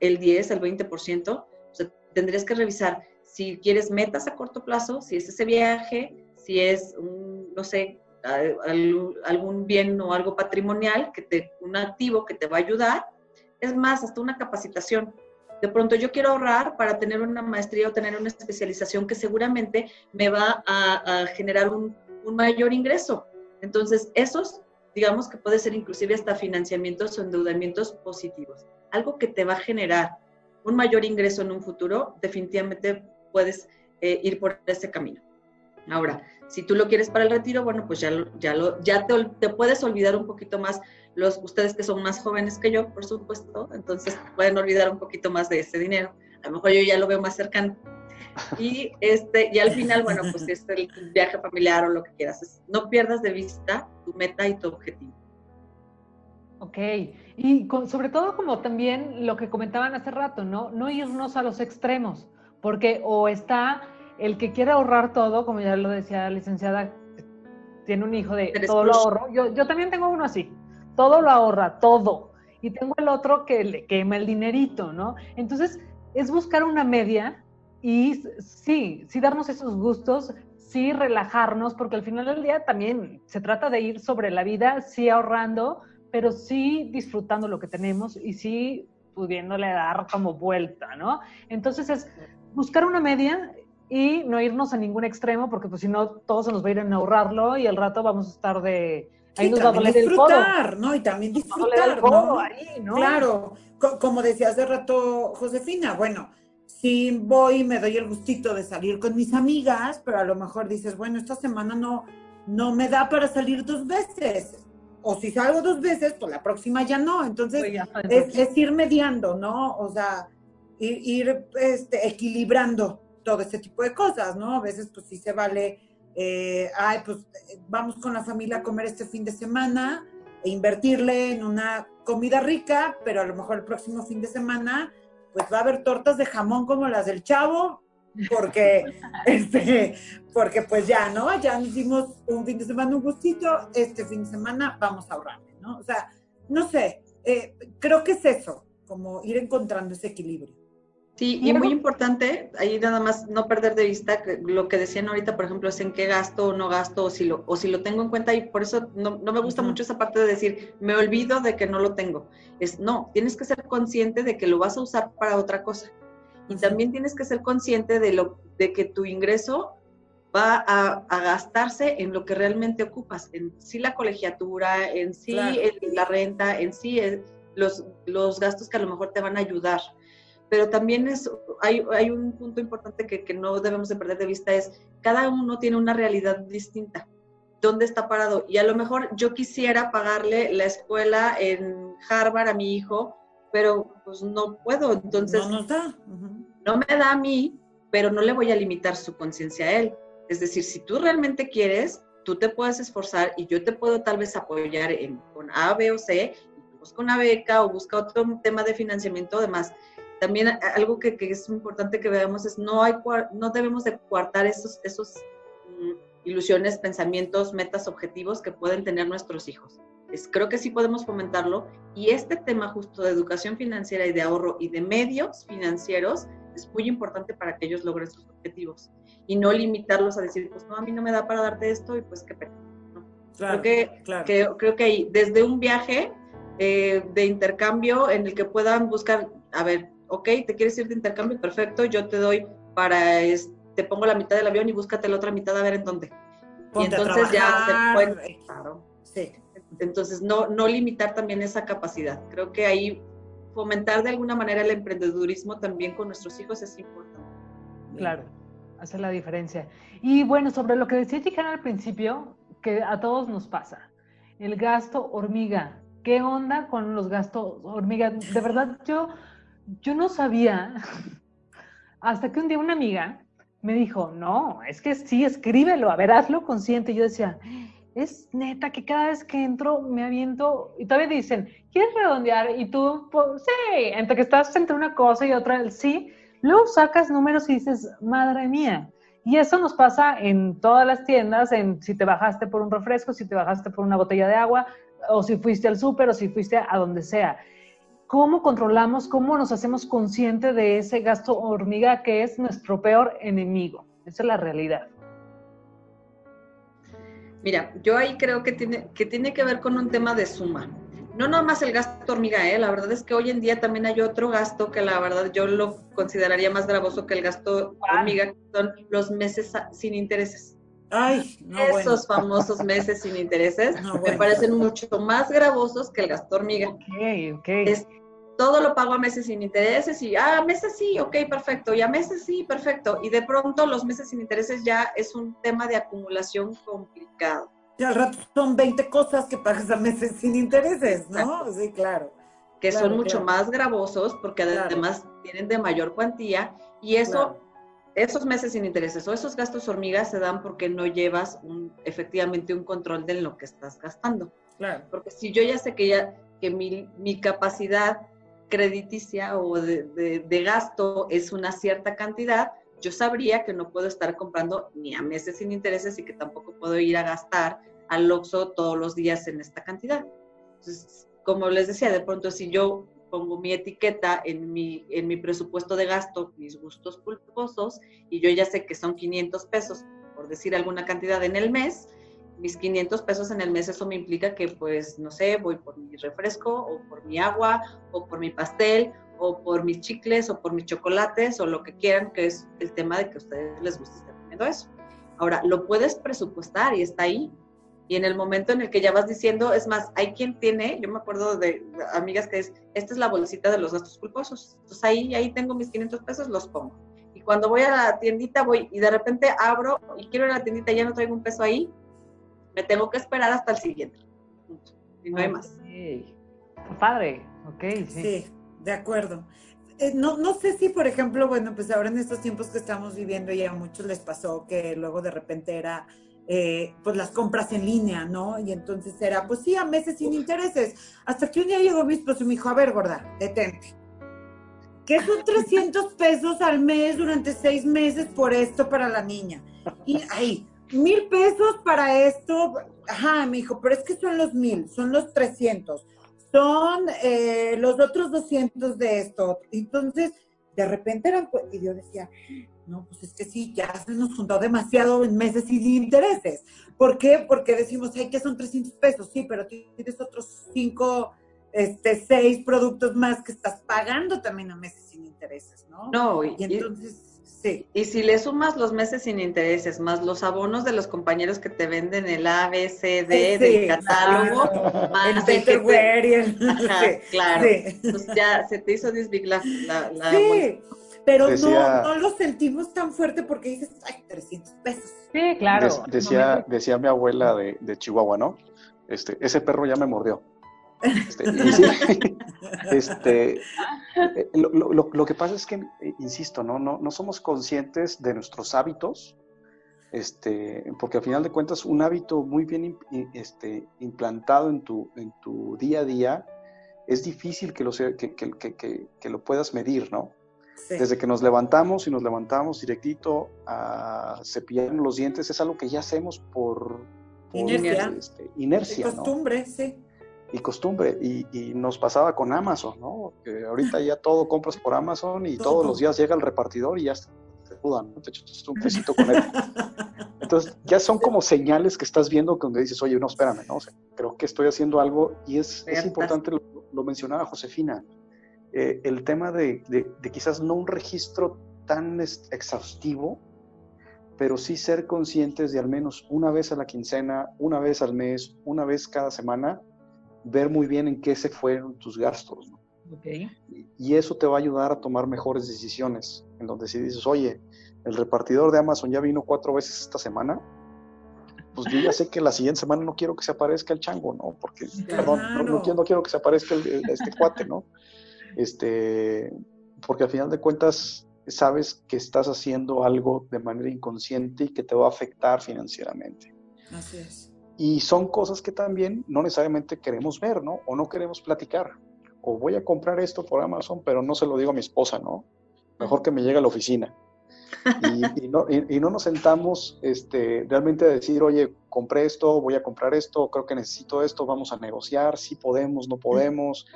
El 10, el 20%, o sea, tendrías que revisar si quieres metas a corto plazo, si es ese viaje, si es, un, no sé, algún bien o algo patrimonial, que te, un activo que te va a ayudar. Es más, hasta una capacitación. De pronto yo quiero ahorrar para tener una maestría o tener una especialización que seguramente me va a, generar un, un, mayor ingreso. Entonces, esos, digamos que puede ser inclusive hasta financiamientos o endeudamientos positivos. Algo que te va a generar un mayor ingreso en un futuro, definitivamente puedes eh, ir por ese camino. Ahora, si tú lo quieres para el retiro, bueno, pues ya, ya, lo, ya te, te, puedes olvidar un poquito más, los, ustedes que son más jóvenes que yo, por supuesto, entonces pueden olvidar un poquito más de ese dinero. A lo mejor yo ya lo veo más cercano. Y, este, y al final, bueno, pues es el viaje familiar o lo que quieras. no pierdas de vista tu meta y tu objetivo. Ok, y sobre todo como también lo que comentaban hace rato, ¿no? No irnos a los extremos, porque o está el que quiere ahorrar todo, como ya lo decía la licenciada, tiene un hijo de todo lo ahorro. Yo, yo también tengo uno así, todo lo ahorra, todo. Y tengo el otro que le quema el dinerito, ¿no? Entonces, es buscar una media y sí, sí darnos esos gustos, sí relajarnos, porque al final del día también se trata de ir sobre la vida, sí ahorrando, pero sí disfrutando lo que tenemos y sí pudiéndole dar como vuelta, ¿no? Entonces es buscar una media y no irnos a ningún extremo, porque pues si no, todos se nos va a ir a ahorrarlo y al rato vamos a estar de... Ahí nos va a doler disfrutar, ¿no? Y también disfrutar, ¿no? Ahí, ¿no? Claro, como decía hace rato Josefina, bueno, si voy y me doy el gustito de salir con mis amigas, pero a lo mejor dices, bueno, esta semana no, no me da para salir dos veces. O si salgo dos veces, pues la próxima ya no. Entonces, pues es, es, ir mediando, ¿no? O sea, ir, ir este, equilibrando todo este tipo de cosas, ¿no? A veces pues sí se vale, eh, ay, pues vamos con la familia a comer este fin de semana e invertirle en una comida rica, pero a lo mejor el próximo fin de semana pues va a haber tortas de jamón como las del chavo, porque, <laughs> este, porque pues ya, ¿no? Ya nos dimos un fin de semana un gustito, este fin de semana vamos a ahorrarle, ¿no? O sea, no sé, eh, creo que es eso, como ir encontrando ese equilibrio. Sí, y muy importante, ahí nada más no perder de vista lo que decían ahorita, por ejemplo, es en qué gasto o no gasto, o si lo, o si lo tengo en cuenta, y por eso no, me gusta mucho esa parte de decir, me olvido de que no lo tengo. Es no, tienes que ser consciente de que lo vas a usar para otra cosa. Y también tienes que ser consciente de, lo, de que tu ingreso va a, gastarse en lo que realmente ocupas, en sí la colegiatura, en sí la renta, en sí los, los gastos que a lo mejor te van a ayudar pero también es, hay, hay un punto importante que, que, no debemos de perder de vista, es cada uno tiene una realidad distinta. ¿Dónde está parado? Y a lo mejor yo quisiera pagarle la escuela en Harvard a mi hijo, pero pues no puedo. Entonces, no, da. no me da a mí, pero no le voy a limitar su conciencia a él. Es decir, si tú realmente quieres, tú te puedes esforzar y yo te puedo tal vez apoyar en, con A, B o C, busca una beca o busca otro tema de financiamiento, además también algo que, es importante que veamos es no, hay, no debemos de coartar esos, esos mm, ilusiones, pensamientos, metas, objetivos que pueden tener nuestros hijos. Es, creo que sí podemos fomentarlo y este tema justo de educación financiera y de ahorro y de medios financieros es muy importante para que ellos logren sus objetivos y no limitarlos a decir, pues no, a mí no me da para darte esto y pues qué pena. creo, que, creo que hay desde un viaje eh, de intercambio en el que puedan buscar, a ver, ok, te quieres ir de intercambio, perfecto, yo te doy para, te pongo la mitad del avión y búscate la otra mitad a ver en dónde. y entonces ya se claro. Sí. Entonces, no, no limitar también esa capacidad. Creo que ahí fomentar de alguna manera el emprendedurismo también con nuestros hijos es importante. Claro, hace la diferencia. Y bueno, sobre lo que decía Chicana al principio, que a todos nos pasa, el gasto hormiga. ¿Qué onda con los gastos hormiga? De verdad, yo yo no sabía, hasta que un día una amiga me dijo, no, es que sí, escríbelo, a ver, hazlo consciente. Y yo decía, es neta que cada vez que entro me aviento y todavía dicen, ¿quieres redondear? Y tú, pues, sí, entre que estás entre una cosa y otra, sí, luego sacas números y dices, madre mía. Y eso nos pasa en todas las tiendas, en si te bajaste por un refresco, si te bajaste por una botella de agua, o si fuiste al súper, o si fuiste a donde sea. ¿Cómo controlamos, cómo nos hacemos conscientes de ese gasto hormiga que es nuestro peor enemigo? Esa es la realidad. Mira, yo ahí creo que tiene, que tiene que ver con un tema de suma. No nada más el gasto hormiga, ¿eh? la verdad es que hoy en día también hay otro gasto que la verdad yo lo consideraría más gravoso que el gasto hormiga, que son los meses sin intereses. Ay, no, Esos famosos meses sin intereses <laughs> me parecen mucho más gravosos que el gasto hormiga. Ok, ok. Es, todo lo pago a meses sin intereses y, ah, meses sí, ok, perfecto, y a meses sí, perfecto. Y de pronto los meses sin intereses ya es un tema de acumulación complicado. Y al rato son 20 cosas que pagas a meses sin intereses, ¿no? Sí, claro. Que son mucho más gravosos porque además tienen de mayor cuantía y eso, esos meses sin intereses o esos gastos hormigas se dan porque no llevas un, efectivamente un control de lo que estás gastando. Claro. Porque si yo ya sé que ya que mi, mi capacidad crediticia o de, gasto es una cierta cantidad, yo sabría que no puedo estar comprando ni a meses sin intereses y que tampoco puedo ir a gastar al Oxxo todos los días en esta cantidad. Entonces, como les decía, de pronto si yo pongo mi etiqueta en mi, en mi presupuesto de gasto, mis gustos culposos, y yo ya sé que son 500 pesos, por decir alguna cantidad en el mes, mis 500 pesos en el mes, eso me implica que, pues, no sé, voy por mi refresco o por mi agua o por mi pastel o por mis chicles o por mis chocolates o lo que quieran, que es el tema de que a ustedes les guste estar comiendo eso. Ahora, lo puedes presupuestar y está ahí. Y en el momento en el que ya vas diciendo, es más, hay quien tiene, yo me acuerdo de amigas que es, esta es la bolsita de los gastos culposos. Entonces ahí, ahí tengo mis 500 pesos, los pongo. Y cuando voy a la tiendita, voy y de repente abro y quiero ir a la tiendita, ya no traigo un peso ahí, me tengo que esperar hasta el siguiente. Y no hay más. Padre, ok, sí. Sí, de acuerdo. Eh, no, no sé si, por ejemplo, bueno, pues ahora en estos tiempos que estamos viviendo y a muchos les pasó que luego de repente era, eh, pues las compras en línea, ¿no? Y entonces era, pues sí, a meses sin intereses. Hasta que un día llegó mi esposo y me dijo, a ver, gorda, detente. ¿Qué son <laughs> 300 pesos al mes durante seis meses por esto para la niña? Y ahí, mil pesos para esto. Ajá, me dijo, pero es que son los mil, son los trescientos, son eh, los otros doscientos de esto. Entonces, de repente eran, y yo decía, no, pues es que sí, ya se nos juntó demasiado en meses sin intereses. ¿Por qué? Porque decimos, ay, que son 300 pesos, sí, pero tienes otros cinco, este, seis productos más que estás pagando también a meses sin intereses, ¿no? No, y entonces y si le sumas los meses sin intereses, más los abonos de los compañeros que te venden el A, B, C, D del catálogo, más el, el <laughs> claro. Entonces ya se te hizo disbig la, la, Sí, pero no, no lo sentimos tan fuerte porque dices, ay, 300 pesos. Sí, claro. decía, decía mi abuela de, de Chihuahua, ¿no? Este, ese perro ya me mordió. Este, <laughs> este eh, lo, que pasa es que, eh, insisto, ¿no? No, no somos conscientes de nuestros hábitos, este, porque al final de cuentas un hábito muy bien este, implantado en tu, en tu día a día es difícil que lo, que, que, que, lo puedas medir, ¿no? Desde que nos levantamos y nos levantamos directito a cepillar los dientes es algo que ya hacemos por, inercia, este, inercia costumbre, sí y costumbre. Y, nos pasaba con Amazon, ¿no? Que ahorita ya todo compras por Amazon y todos los días llega el repartidor y ya te dudan, ¿no? te echas un pesito con él. <laughs> Entonces, ya son como señales que estás viendo donde dices, oye, no, espérame, ¿no? creo que estoy haciendo algo y es, es importante, lo, mencionaba Josefina, eh, el tema de, de, de, quizás no un registro tan exhaustivo, pero sí ser conscientes de al menos una vez a la quincena, una vez al mes, una vez cada semana, ver muy bien en qué se fueron tus gastos. ¿no? Y, eso te va a ayudar a tomar mejores decisiones, en donde si dices, oye, el repartidor de Amazon ya vino cuatro veces esta semana, pues yo ya sé que la siguiente semana no quiero que se aparezca el chango, ¿no? Porque, perdón, no, quiero que se aparezca este cuate, ¿no? Este, porque al final de cuentas, sabes que estás haciendo algo de manera inconsciente y que te va a afectar financieramente. Así es. Y son cosas que también no necesariamente queremos ver, ¿no? O no queremos platicar. O voy a comprar esto por Amazon, pero no se lo digo a mi esposa, ¿no? Mejor que me llegue a la oficina. Y, no, y, no, nos sentamos este, realmente a decir, oye, compré esto, voy a comprar esto, creo que necesito esto, vamos a negociar, si podemos, no podemos,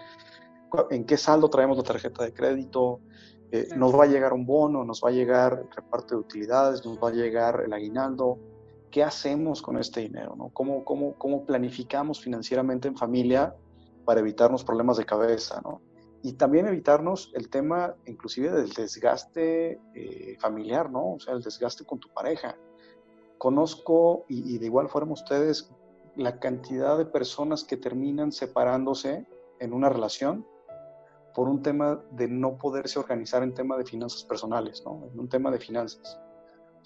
en qué saldo traemos la tarjeta de crédito, eh, nos va a llegar un bono, nos va a llegar el reparto de utilidades, nos va a llegar el aguinaldo, ¿qué hacemos con este dinero? ¿no? ¿Cómo, cómo, cómo planificamos financieramente en familia para evitarnos problemas de cabeza? ¿no? y también evitarnos el tema inclusive del desgaste eh, familiar, ¿no? O sea, el desgaste con tu pareja. Conozco, y, de igual forma ustedes, la cantidad de personas que terminan separándose en una relación por un tema de no poderse organizar en tema de finanzas personales, ¿no? En un tema de finanzas.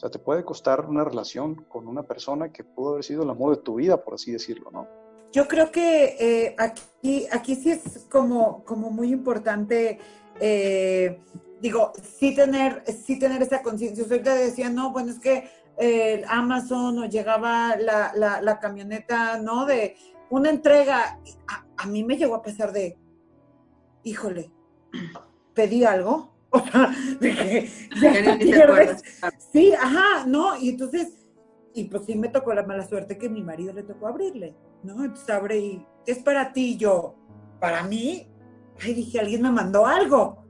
Sea, te puede costar una relación con una persona que pudo haber sido el amor de tu vida, por así decirlo, ¿no? Yo creo que eh, aquí, aquí sí es como, como muy importante, eh, digo, sí tener, sí tener esa conciencia. Ahorita decía, no, bueno, es que el Amazon o llegaba la, la, camioneta, ¿no? De una entrega. A, mí me llegó a pesar de, híjole, <clears throat> pedí algo. O <laughs> sea, de que Sí, ajá, ¿no? Y entonces y pues sí me tocó la mala suerte que mi marido le tocó abrirle, ¿no? Entonces abre y, ¿qué es para ti? yo, ¿para mí? Ay, dije, alguien me mandó algo.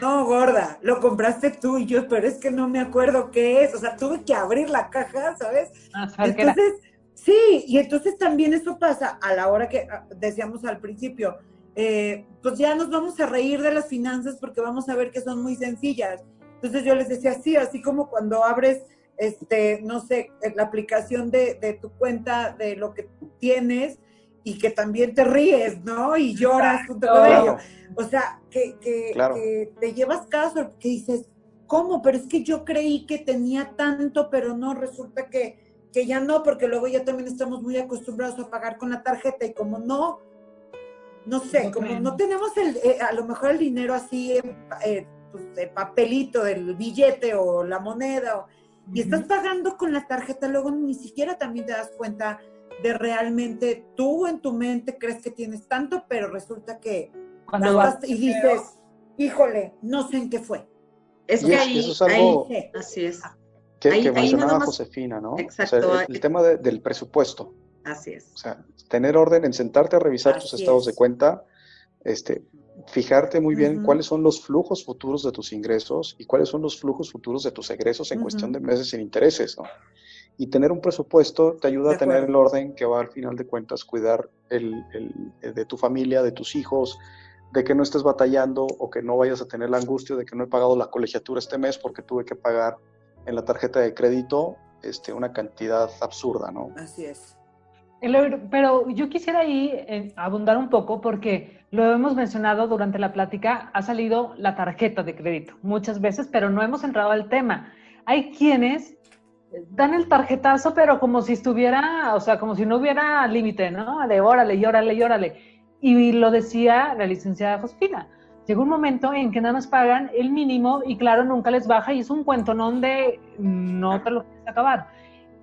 No, gorda, lo compraste tú y yo, pero es que no me acuerdo qué es. O sea, tuve que abrir la caja, ¿sabes? Ah, entonces, sí, y entonces también eso pasa a la hora que ah, decíamos al principio, eh, pues ya nos vamos a reír de las finanzas porque vamos a ver que son muy sencillas. Entonces yo les decía, sí, así como cuando abres este, no sé, la aplicación de, tu cuenta, de lo que tienes y que también te ríes, ¿no? Y lloras junto con ello. O sea, que, te llevas caso, que dices, ¿cómo? Pero es que yo creí que tenía tanto, pero no, resulta que, que ya no, porque luego ya también estamos muy acostumbrados a pagar con la tarjeta y como no, no sé, como no tenemos el, eh, a lo mejor el dinero así, eh, pues, de papelito, del billete o la moneda, o, y estás pagando con la tarjeta, luego ni siquiera también te das cuenta de realmente tú en tu mente crees que tienes tanto, pero resulta que cuando vas y dices, híjole, no sé en qué fue. Es que ahí, eso es algo así es. Que, mencionaba Josefina, ¿no? Exacto. el, tema del presupuesto. Así es. O sea, tener orden en sentarte a revisar tus estados de cuenta, este, fijarte muy bien cuáles son los flujos futuros de tus ingresos y cuáles son los flujos futuros de tus egresos en cuestión de meses sin intereses, ¿no? Y tener un presupuesto te ayuda a tener el orden que va al final de cuentas cuidar el, el, de tu familia, de tus hijos, de que no estés batallando o que no vayas a tener la angustia de que no he pagado la colegiatura este mes porque tuve que pagar en la tarjeta de crédito este, una cantidad absurda, ¿no? Así es. Pero yo quisiera ahí eh, abundar un poco porque lo hemos mencionado durante la plática, ha salido la tarjeta de crédito muchas veces, pero no hemos entrado al tema. Hay quienes dan el tarjetazo, pero como si estuviera, o sea, como si no hubiera límite, ¿no? De órale, y órale, y órale. Y lo decía la licenciada Josfina. Llegó un momento en que nada más pagan el mínimo y claro, nunca les baja y es un cuentonón de no te lo puedes acabar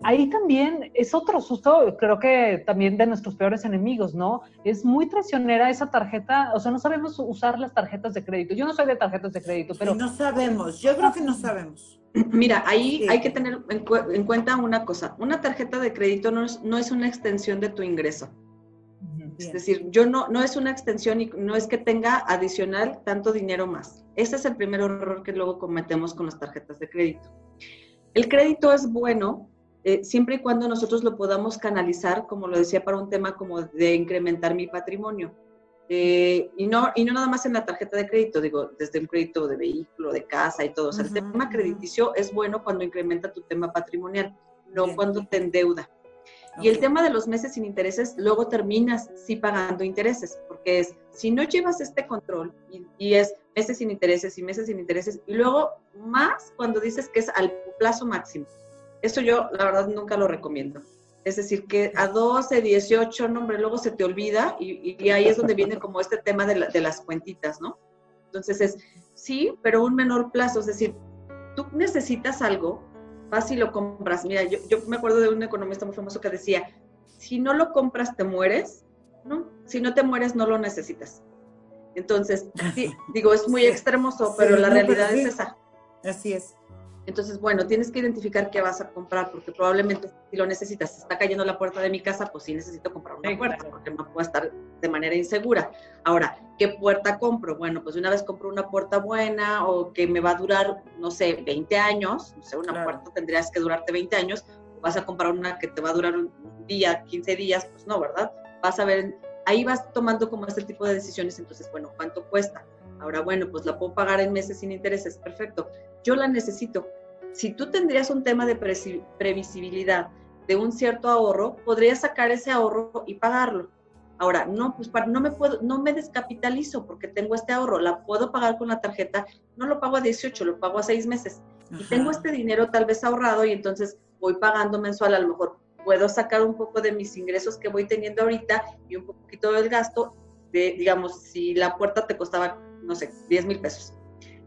ahí también es otro susto, creo que también de nuestros peores enemigos, ¿no? Es muy traicionera esa tarjeta, o sea, no sabemos usar las tarjetas de crédito. Yo no soy de tarjetas de crédito, pero... No sabemos, yo creo que no sabemos. Mira, ahí hay que tener en, cuenta una cosa, una tarjeta de crédito no es, no es una extensión de tu ingreso. Es decir, yo no, no es una extensión y no es que tenga adicional tanto dinero más. Ese es el primer error que luego cometemos con las tarjetas de crédito. El crédito es bueno eh, siempre y cuando nosotros lo podamos canalizar, como lo decía, para un tema como de incrementar mi patrimonio. Eh, y, no, y no nada más en la tarjeta de crédito, digo, desde el crédito de vehículo, de casa y todo. O sea, el tema crediticio es bueno cuando incrementa tu tema patrimonial, no cuando te endeuda. Y el tema de los meses sin intereses, luego terminas sí pagando intereses, porque es, si no llevas este control y, y, es meses sin intereses y meses sin intereses, y luego más cuando dices que es al plazo máximo. Eso yo, la verdad, nunca lo recomiendo. Es decir, que a 12, 18, no, hombre, luego se te olvida y, ahí es donde viene como este tema de, las cuentitas, ¿no? Entonces es, sí, pero un menor plazo. Es decir, tú necesitas algo, vas y lo compras. Mira, yo, yo me acuerdo de un economista muy famoso que decía, si no lo compras, te mueres, ¿no? Si no te mueres, no lo necesitas. Entonces, sí, digo, es muy extremoso, pero la realidad es esa. Así es. Entonces, bueno, tienes que identificar qué vas a comprar, porque probablemente si lo necesitas, si está cayendo la puerta de mi casa, pues sí necesito comprar una puerta, porque no puedo estar de manera insegura. Ahora, ¿qué puerta compro? Bueno, pues una vez compro una puerta buena o que me va a durar, no sé, 20 años, no sé, una puerta tendrías que durarte 20 años, vas a comprar una que te va a durar un día, 15 días, pues no, ¿verdad? Vas a ver, ahí vas tomando como este tipo de decisiones, entonces, bueno, ¿cuánto cuesta? Ahora, bueno, pues la puedo pagar en meses sin intereses, perfecto. Yo la necesito. Si tú tendrías un tema de previsibilidad de un cierto ahorro, podrías sacar ese ahorro y pagarlo. Ahora, no, pues no me puedo, no me descapitalizo porque tengo este ahorro, la puedo pagar con la tarjeta, no lo pago a 18, lo pago a 6 meses. Y tengo este dinero tal vez ahorrado y entonces voy pagando mensual, a lo mejor puedo sacar un poco de mis ingresos que voy teniendo ahorita y un poquito del gasto, de, digamos, si la puerta te costaba no sé, 10 mil pesos.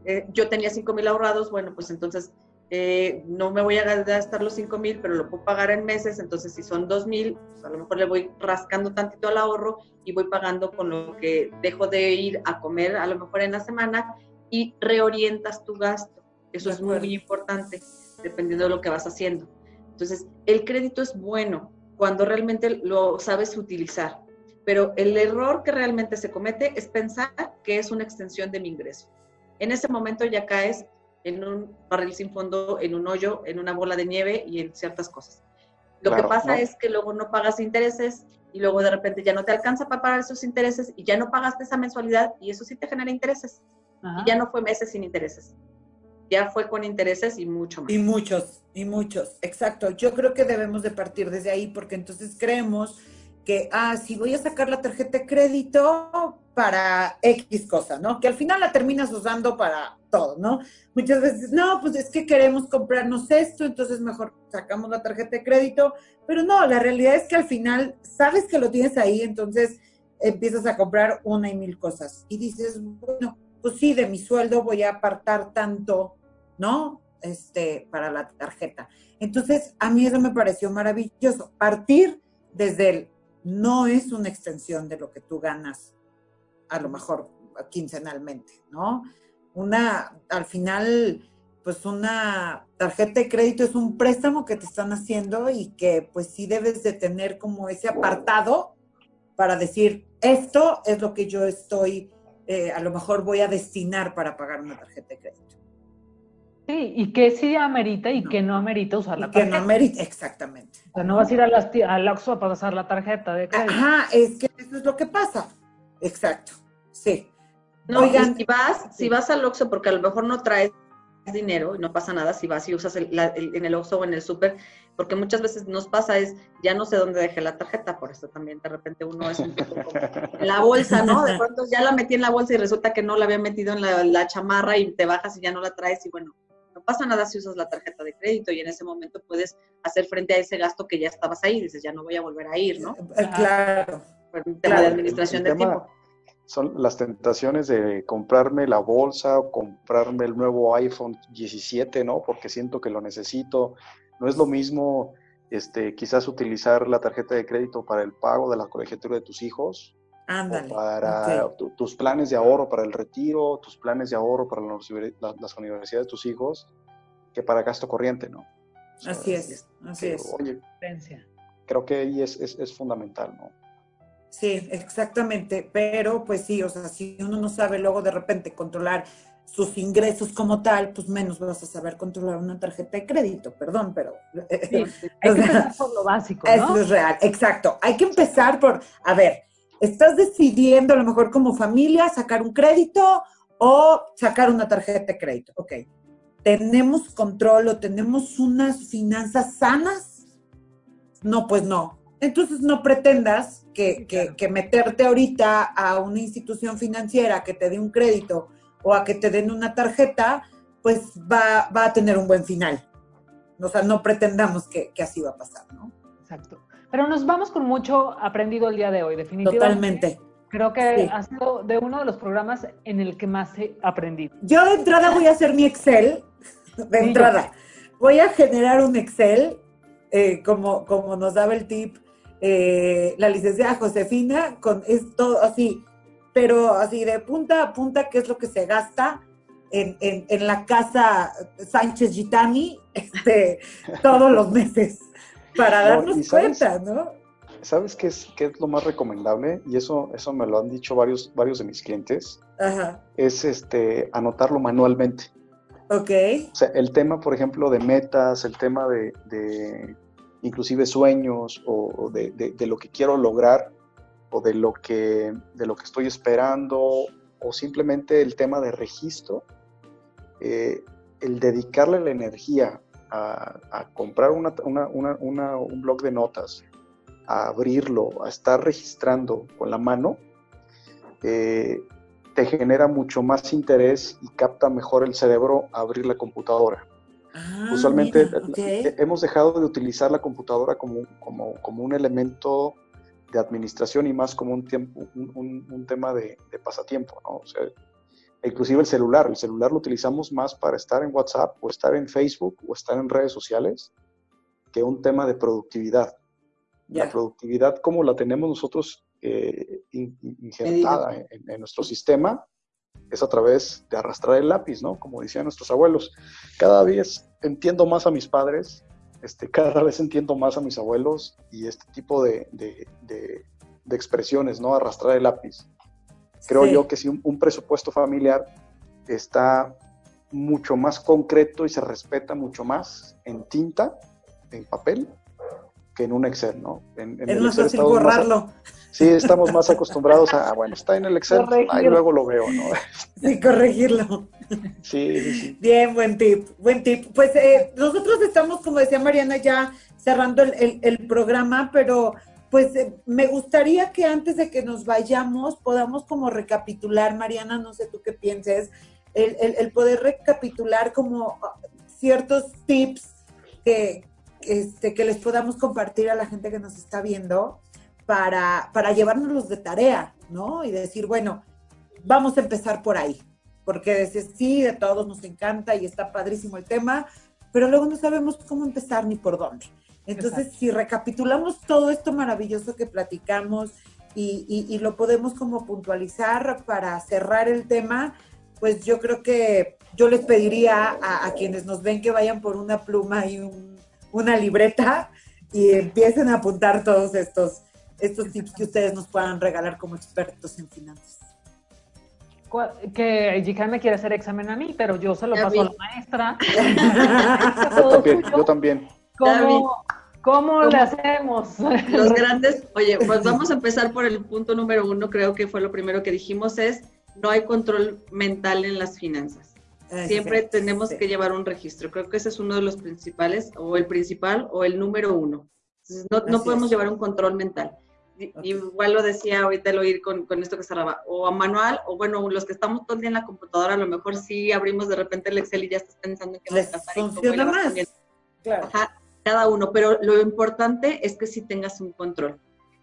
Eh, yo tenía 5 mil ahorrados, bueno, pues entonces eh, no me voy a gastar los 5 mil, pero lo puedo pagar en meses, entonces si son 2 mil, pues a lo mejor le voy rascando tantito al ahorro y voy pagando con lo que dejo de ir a comer a lo mejor en la semana y reorientas tu gasto. Eso es muy importante, dependiendo de lo que vas haciendo. Entonces, el crédito es bueno cuando realmente lo sabes utilizar. Pero el error que realmente se comete es pensar que es una extensión de mi ingreso. En ese momento ya caes en un barril sin fondo, en un hoyo, en una bola de nieve y en ciertas cosas. Lo que pasa es que luego no pagas intereses y luego de repente ya no te alcanza para pagar esos intereses y ya no pagaste esa mensualidad y eso sí te genera intereses. Y ya no fue meses sin intereses. Ya fue con intereses y mucho más. Y muchos, y muchos, exacto. Yo creo que debemos de partir desde ahí porque entonces creemos que, ah, si voy a sacar la tarjeta de crédito para X cosa, ¿no? Que al final la terminas usando para todo, ¿no? Muchas veces, no, pues es que queremos comprarnos esto, entonces mejor sacamos la tarjeta de crédito, pero no, la realidad es que al final sabes que lo tienes ahí, entonces empiezas a comprar una y mil cosas y dices, bueno, pues sí, de mi sueldo voy a apartar tanto, ¿no? Este, para la tarjeta. Entonces, a mí eso me pareció maravilloso, partir desde el no es una extensión de lo que tú ganas, a lo mejor quincenalmente, ¿no? Una, al final, pues una tarjeta de crédito es un préstamo que te están haciendo y que pues sí debes de tener como ese apartado para decir, esto es lo que yo estoy, eh, a lo mejor voy a destinar para pagar una tarjeta de crédito. Sí, y que sí amerita y que no amerita usar la tarjeta. Que no amerita, exactamente. O sea, no vas a ir a las, al Oxxo a pasar la tarjeta de crédito. Ajá, es que eso es lo que pasa. Exacto, sí. No, Oigan, si vas, si vas al Oxxo porque a lo mejor no traes dinero y no pasa nada si vas y usas el, en el Oxxo o en el súper, porque muchas veces nos pasa es, ya no sé dónde dejé la tarjeta, por eso también de repente uno es un poco como en la bolsa, ¿no? De pronto ya la metí en la bolsa y resulta que no la había metido en la, la chamarra y te bajas y ya no la traes y bueno, no pasa nada si usas la tarjeta de crédito y en ese momento puedes hacer frente a ese gasto que ya estabas ahí, dices, ya no voy a volver a ir, ¿no? Eh, claro. Por un tema de administración de tiempo. Son las tentaciones de comprarme la bolsa o comprarme el nuevo iPhone 17, ¿no? Porque siento que lo necesito. No es lo mismo, este, quizás utilizar la tarjeta de crédito para el pago de la colegiatura de tus hijos, para tus planes de ahorro para el retiro, tus planes de ahorro para las universidades de tus hijos, que para gasto corriente, ¿no? así es, así es. Oye, creo que ahí es, es, fundamental, ¿no? Sí, exactamente, pero pues sí, o sea, si uno no sabe luego de repente controlar sus ingresos como tal, pues menos vas a saber controlar una tarjeta de crédito, perdón, pero... Sí, <laughs> hay que empezar por lo básico, ¿no? Eso es real, exacto. Hay que empezar por, a ver, estás decidiendo a lo mejor como familia sacar un crédito o sacar una tarjeta de crédito. Ok, ¿tenemos control o tenemos unas finanzas sanas? No, pues no. Entonces no pretendas que, que, meterte ahorita a una institución financiera que te dé un crédito o a que te den una tarjeta, pues va, va a tener un buen final. O sea, no pretendamos que, que así va a pasar, ¿no? Exacto. Pero nos vamos con mucho aprendido el día de hoy, definitivamente. Totalmente. Creo que ha sido de uno de los programas en el que más he aprendido. Yo de entrada voy a hacer mi Excel, de entrada. Voy a generar un Excel, eh, como, como nos daba el tip eh, la licenciada Josefina, con esto así, pero así de punta a punta, qué es lo que se gasta en, en, la casa Sánchez Gitani <laughs> este, todos los meses, para darnos cuenta, ¿no? ¿Sabes qué es, qué es lo más recomendable? Y eso, eso me lo han dicho varios, varios de mis clientes. Es este, anotarlo manualmente. Ok. O sea, el tema, por ejemplo, de metas, el tema de, de inclusive sueños o, de, lo que quiero lograr o de lo que, de lo que estoy esperando o simplemente el tema de registro, eh, el dedicarle la energía a, comprar una, una, un blog de notas, a abrirlo, a estar registrando con la mano, eh, te genera mucho más interés y capta mejor el cerebro abrir la computadora. Ah, Usualmente eh, hemos dejado de utilizar la computadora como, como, como, un elemento de administración y más como un, tiempo, un, un, tema de, de, pasatiempo, ¿no? O sea, inclusive el celular, el celular lo utilizamos más para estar en WhatsApp o estar en Facebook o estar en redes sociales que un tema de productividad. La productividad como la tenemos nosotros eh, injertada en, nuestro sistema es a través de arrastrar el lápiz, ¿no? Como decían nuestros abuelos. Cada vez entiendo más a mis padres, este, cada vez entiendo más a mis abuelos y este tipo de, de, expresiones, ¿no? Arrastrar el lápiz. Creo yo que si un, presupuesto familiar está mucho más concreto y se respeta mucho más en tinta, en papel, que en un Excel, ¿no? En, es más fácil borrarlo. sí, estamos más acostumbrados a, ah, bueno, está en el Excel, ahí luego lo veo, ¿no? Sí, corregirlo. Sí, sí, Bien, buen tip, buen tip. Pues eh, nosotros estamos, como decía Mariana, ya cerrando el, programa, pero pues eh, me gustaría que antes de que nos vayamos podamos como recapitular, Mariana, no sé tú qué pienses, el, el poder recapitular como ah, ciertos tips que, este, que les podamos compartir a la gente que nos está viendo para, para llevárnoslos de tarea, ¿no? Y decir, bueno, vamos a empezar por ahí, porque decir, sí, de todos nos encanta y está padrísimo el tema, pero luego no sabemos cómo empezar ni por dónde. Entonces, si recapitulamos todo esto maravilloso que platicamos y, y, lo podemos como puntualizar para cerrar el tema, pues yo creo que yo les pediría a, a quienes nos ven que vayan por una pluma y un una libreta y empiecen a apuntar todos estos, estos tips que ustedes nos puedan regalar como expertos en finanzas. Que Jikan me quiere hacer examen a mí, pero yo se lo paso a la maestra. <laughs> yo también. ¿Cómo, ¿Cómo le hacemos? Los grandes, oye, pues <laughs> vamos a empezar por el punto número uno, creo que fue lo primero que dijimos, es no hay control mental en las finanzas. Siempre tenemos que llevar un registro. Creo que ese es uno de los principales, o el principal, o el número uno. no, no podemos llevar un control mental. Igual lo decía ahorita el oír con, con, esto que cerraba, o a manual, o bueno, los que estamos todo el día en la computadora, a lo mejor sí abrimos de repente el Excel y ya estás pensando en qué vas a pasar. Funciona más. Claro. cada uno, pero lo importante es que sí tengas un control.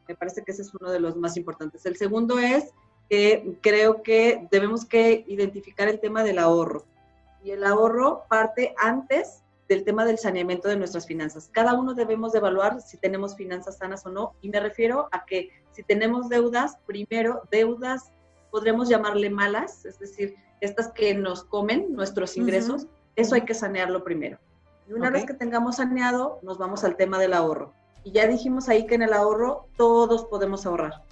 Me parece que ese es uno de los más importantes. El segundo es que creo que debemos que identificar el tema del ahorro y el ahorro parte antes del tema del saneamiento de nuestras finanzas. Cada uno debemos de evaluar si tenemos finanzas sanas o no, y me refiero a que si tenemos deudas, primero, deudas podremos llamarle malas, es decir, estas que nos comen nuestros ingresos, eso hay que sanearlo primero. Y una vez que tengamos saneado, nos vamos al tema del ahorro. Y ya dijimos ahí que en el ahorro todos podemos ahorrar.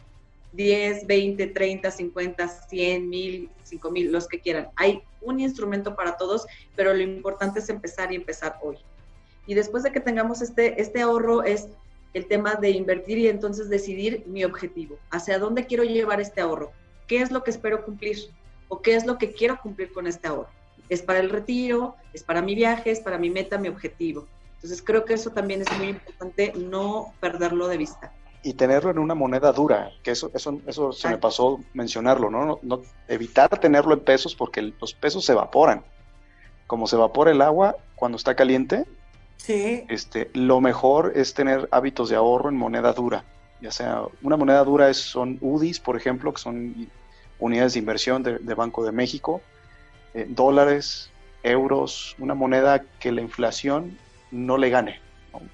10, 20, 30, 50, 100, 1000, 5000, los que quieran. Hay un instrumento para todos, pero lo importante es empezar y empezar hoy. Y después de que tengamos este, este ahorro es el tema de invertir y entonces decidir mi objetivo, hacia dónde quiero llevar este ahorro, qué es lo que espero cumplir o qué es lo que quiero cumplir con este ahorro. Es para el retiro, es para mi viaje, es para mi meta, mi objetivo. Entonces creo que eso también es muy importante, no perderlo de vista y tenerlo en una moneda dura, que eso, eso, eso se me pasó mencionarlo, ¿no? ¿no? Evitar tenerlo en pesos porque los pesos se evaporan. Como se evapora el agua cuando está caliente, sí. este, lo mejor es tener hábitos de ahorro en moneda dura. ya sea una moneda dura es, son UDIs, por ejemplo, que son unidades de inversión de, Banco de México, eh, dólares, euros, una moneda que la inflación no le gane.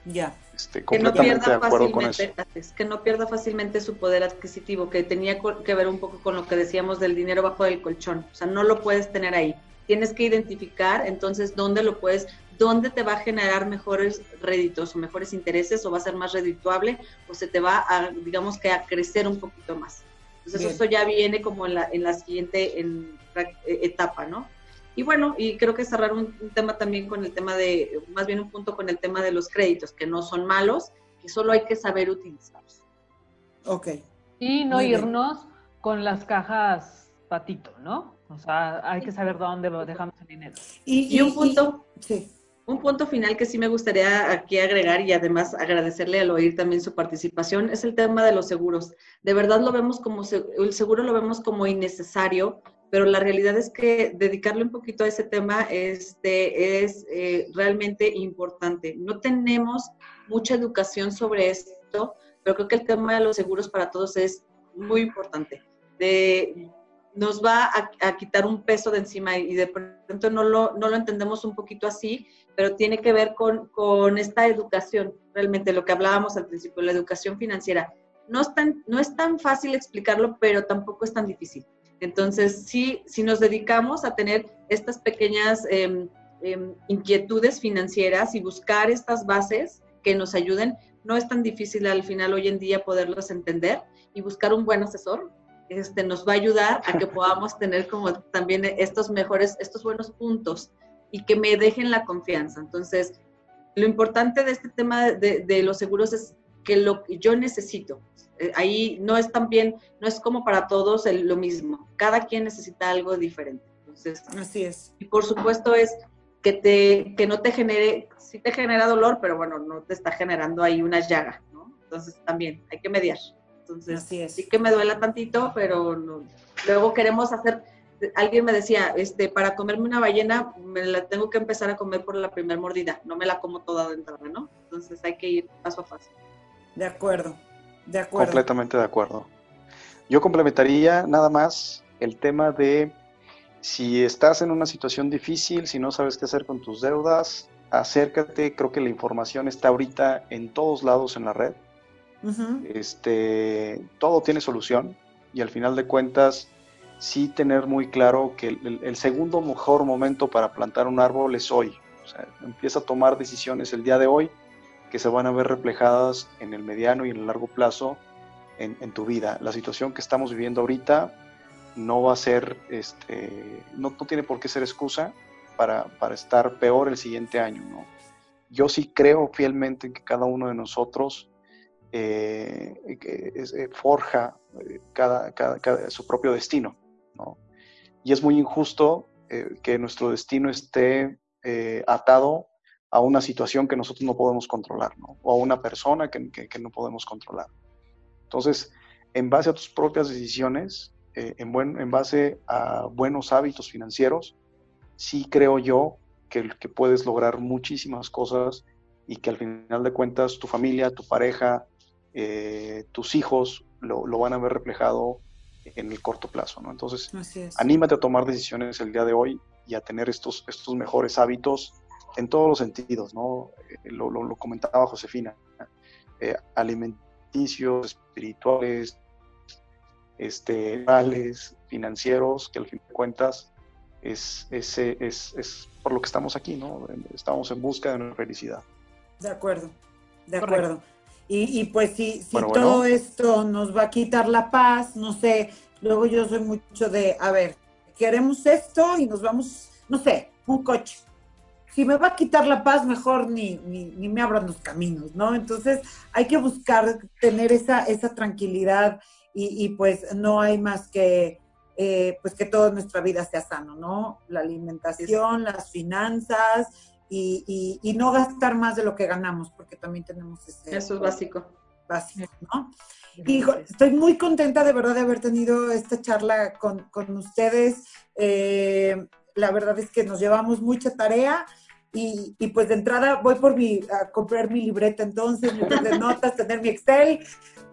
Ya. Este, que no pierda fácilmente, que no pierda fácilmente su poder adquisitivo, que tenía que ver un poco con lo que decíamos del dinero bajo del colchón. O sea, no lo puedes tener ahí. Tienes que identificar entonces dónde lo puedes, dónde te va a generar mejores réditos o mejores intereses o va a ser más redituable o se te va a, digamos que a crecer un poquito más. Entonces eso ya viene como en la, en la siguiente en, etapa, ¿no? Y bueno, y creo que cerrar un, tema también con el tema de, más bien un punto con el tema de los créditos, que no son malos, que solo hay que saber utilizarlos. Ok. Y no irnos con las cajas patito, ¿no? O sea, hay que saber dónde lo dejamos el dinero. Y, un punto, sí. un punto final que sí me gustaría aquí agregar y además agradecerle al oír también su participación es el tema de los seguros. De verdad lo vemos como, el seguro lo vemos como innecesario, pero la realidad es que dedicarle un poquito a ese tema este, es eh, realmente importante. No tenemos mucha educación sobre esto, pero creo que el tema de los seguros para todos es muy importante. De, nos va a, quitar un peso de encima y de pronto no lo, no lo entendemos un poquito así, pero tiene que ver con, con, esta educación, realmente lo que hablábamos al principio, la educación financiera. No es, tan, no es tan fácil explicarlo, pero tampoco es tan difícil. Entonces, sí, si nos dedicamos a tener estas pequeñas em, em, inquietudes financieras y buscar estas bases que nos ayuden, no es tan difícil al final hoy en día poderlos entender y buscar un buen asesor. Este, nos va a ayudar a que <laughs> podamos tener como también estos mejores, estos buenos puntos y que me dejen la confianza. Entonces, lo importante de este tema de, de los seguros es que lo que yo necesito, eh, ahí no es también, no es como para todos lo mismo. Cada quien necesita algo diferente. Entonces, Así es. Y por supuesto es que, te, que no te genere, sí te genera dolor, pero bueno, no te está generando ahí una llaga, ¿no? Entonces también hay que mediar. Entonces, Así es. sí que me duela tantito, pero luego queremos hacer, alguien me decía, este, para comerme una ballena me la tengo que empezar a comer por la primera mordida, no me la como toda de entrada, ¿no? Entonces hay que ir paso a paso. De acuerdo. De acuerdo. Completamente de acuerdo. Yo complementaría nada más el tema de si estás en una situación difícil, si no sabes qué hacer con tus deudas, acércate. Creo que la información está ahorita en todos lados en la red. este, todo tiene solución y al final de cuentas, sí tener muy claro que el, el, segundo mejor momento para plantar un árbol es hoy. O sea, empieza a tomar decisiones el día de hoy que se van a ver reflejadas en el mediano y en el largo plazo en, tu vida. La situación que estamos viviendo ahorita no va a ser, este, no, tiene por qué ser excusa para, estar peor el siguiente año. ¿no? Yo sí creo fielmente que cada uno de nosotros eh, eh, forja eh, cada, su propio destino. ¿no? Y es muy injusto que nuestro destino esté atado a una situación que nosotros no podemos controlar, ¿no? O a una persona que, no podemos controlar. Entonces, en base a tus propias decisiones, eh, en, buen, en base a buenos hábitos financieros, sí creo yo que, que puedes lograr muchísimas cosas y que al final de cuentas tu familia, tu pareja, eh, tus hijos lo, lo, van a ver reflejado en el corto plazo, ¿no? Entonces, anímate a tomar decisiones el día de hoy y a tener estos, estos mejores hábitos en todos los sentidos, ¿no? Eh, lo, lo, comentaba Josefina, eh, alimenticios, espirituales, este, financieros, que al fin de cuentas es, es, es, es, por lo que estamos aquí, ¿no? Estamos en busca de una felicidad. De acuerdo, de acuerdo. Y, y, pues si, si todo esto nos va a quitar la paz, no sé, luego yo soy mucho de, a ver, queremos esto y nos vamos, no sé, un coche si me va a quitar la paz, mejor ni, ni, me abran los caminos, ¿no? Entonces hay que buscar tener esa, esa tranquilidad y, pues no hay más que, eh, pues que toda nuestra vida sea sano, ¿no? La alimentación, las finanzas y, y, no gastar más de lo que ganamos, porque también tenemos ese... Eso es básico. Básico, ¿no? Y estoy muy contenta de verdad de haber tenido esta charla con, con ustedes. Eh, la verdad es que nos llevamos mucha tarea y, y, pues de entrada voy por mi, a comprar mi libreta entonces, mi de <laughs> notas, tener mi Excel,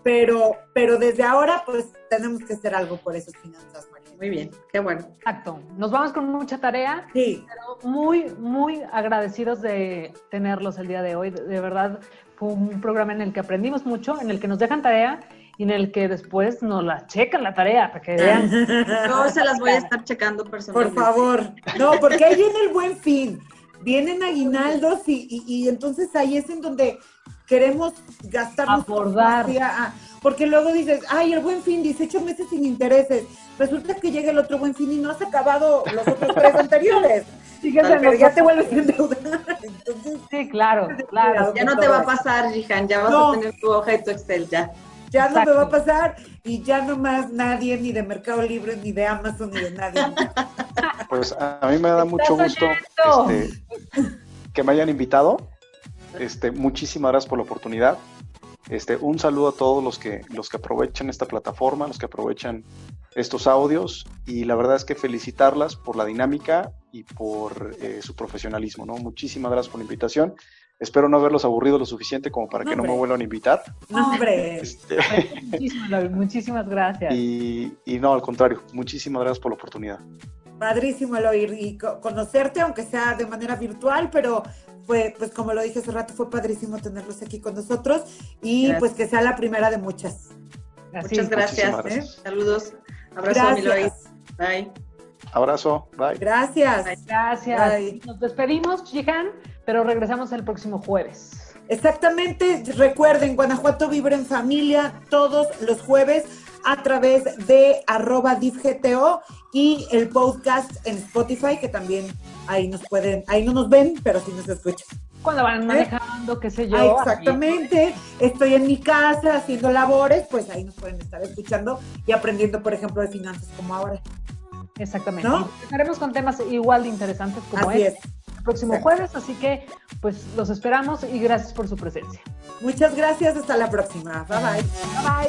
pero, pero desde ahora pues tenemos que hacer algo por esas finanzas, María. Muy bien, qué bueno. Exacto. Nos vamos con mucha tarea. Sí. Pero muy, muy agradecidos de tenerlos el día de hoy. De verdad, fue un programa en el que aprendimos mucho, en el que nos dejan tarea y en el que después nos la checan la tarea para que vean. <laughs> Yo se las voy a estar checando personalmente. Por favor. No, porque ahí viene el buen fin. Vienen aguinaldos y, y, y entonces ahí es en donde queremos gastarnos. Abordar. Ah, porque luego dices, ay, el buen fin, 18 meses sin intereses. Resulta que llega el otro buen fin y no has acabado los otros tres anteriores. <laughs> Fíjate, pero ya te vuelves a endeudar. Entonces, sí, claro, claro. Ya no te va a pasar, Jihan, ya vas no. a tener tu hoja y tu Excel ya. Ya no me va a pasar y ya no más nadie, ni de Mercado Libre, ni de Amazon, ni de nadie. Pues a mí me da mucho gusto este, que me hayan invitado. Este, muchísimas gracias por la oportunidad. Este, un saludo a todos los que, los que aprovechan esta plataforma, los que aprovechan estos audios y la verdad es que felicitarlas por la dinámica y por eh, su profesionalismo. ¿no? Muchísimas gracias por la invitación. Espero no haberlos aburrido lo suficiente como para que no, no me vuelvan a invitar. No, hombre. Este... Muchísimas, muchísimas, gracias. Y, y, no, al contrario, muchísimas gracias por la oportunidad. Padrísimo el oír y conocerte, aunque sea de manera virtual, pero fue, pues como lo dije hace rato, fue padrísimo tenerlos aquí con nosotros y gracias. pues que sea la primera de muchas. Así Muchas gracias. ¿eh? Saludos. Abrazo a Miloy. Bye. Abrazo. Bye. Gracias. Bye. Gracias. Bye. Nos despedimos, Jihan, pero regresamos el próximo jueves. Exactamente. Recuerden, Guanajuato Vibra en Familia todos los jueves a través de arroba DIFGTO y el podcast en Spotify, que también ahí nos pueden, ahí no nos ven, pero sí nos escuchan. Cuando van manejando, ¿Eh? qué sé yo. Ah, exactamente. Estoy en mi casa haciendo labores, pues ahí nos pueden estar escuchando y aprendiendo, por ejemplo, de finanzas como ahora. Exactamente. ¿No? Con temas igual de interesantes como así este. es. El próximo jueves, así que pues los esperamos y gracias por su presencia. Muchas gracias, hasta la próxima. Bye bye. Bye bye.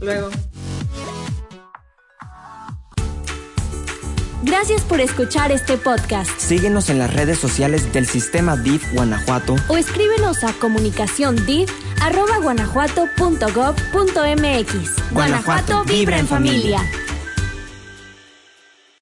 Luego. Gracias por escuchar este podcast. Síguenos en las redes sociales del Sistema DIF Guanajuato o escríbenos a comunicaciondif arroba guanajuato.gov.mx. Guanajuato vibra en familia.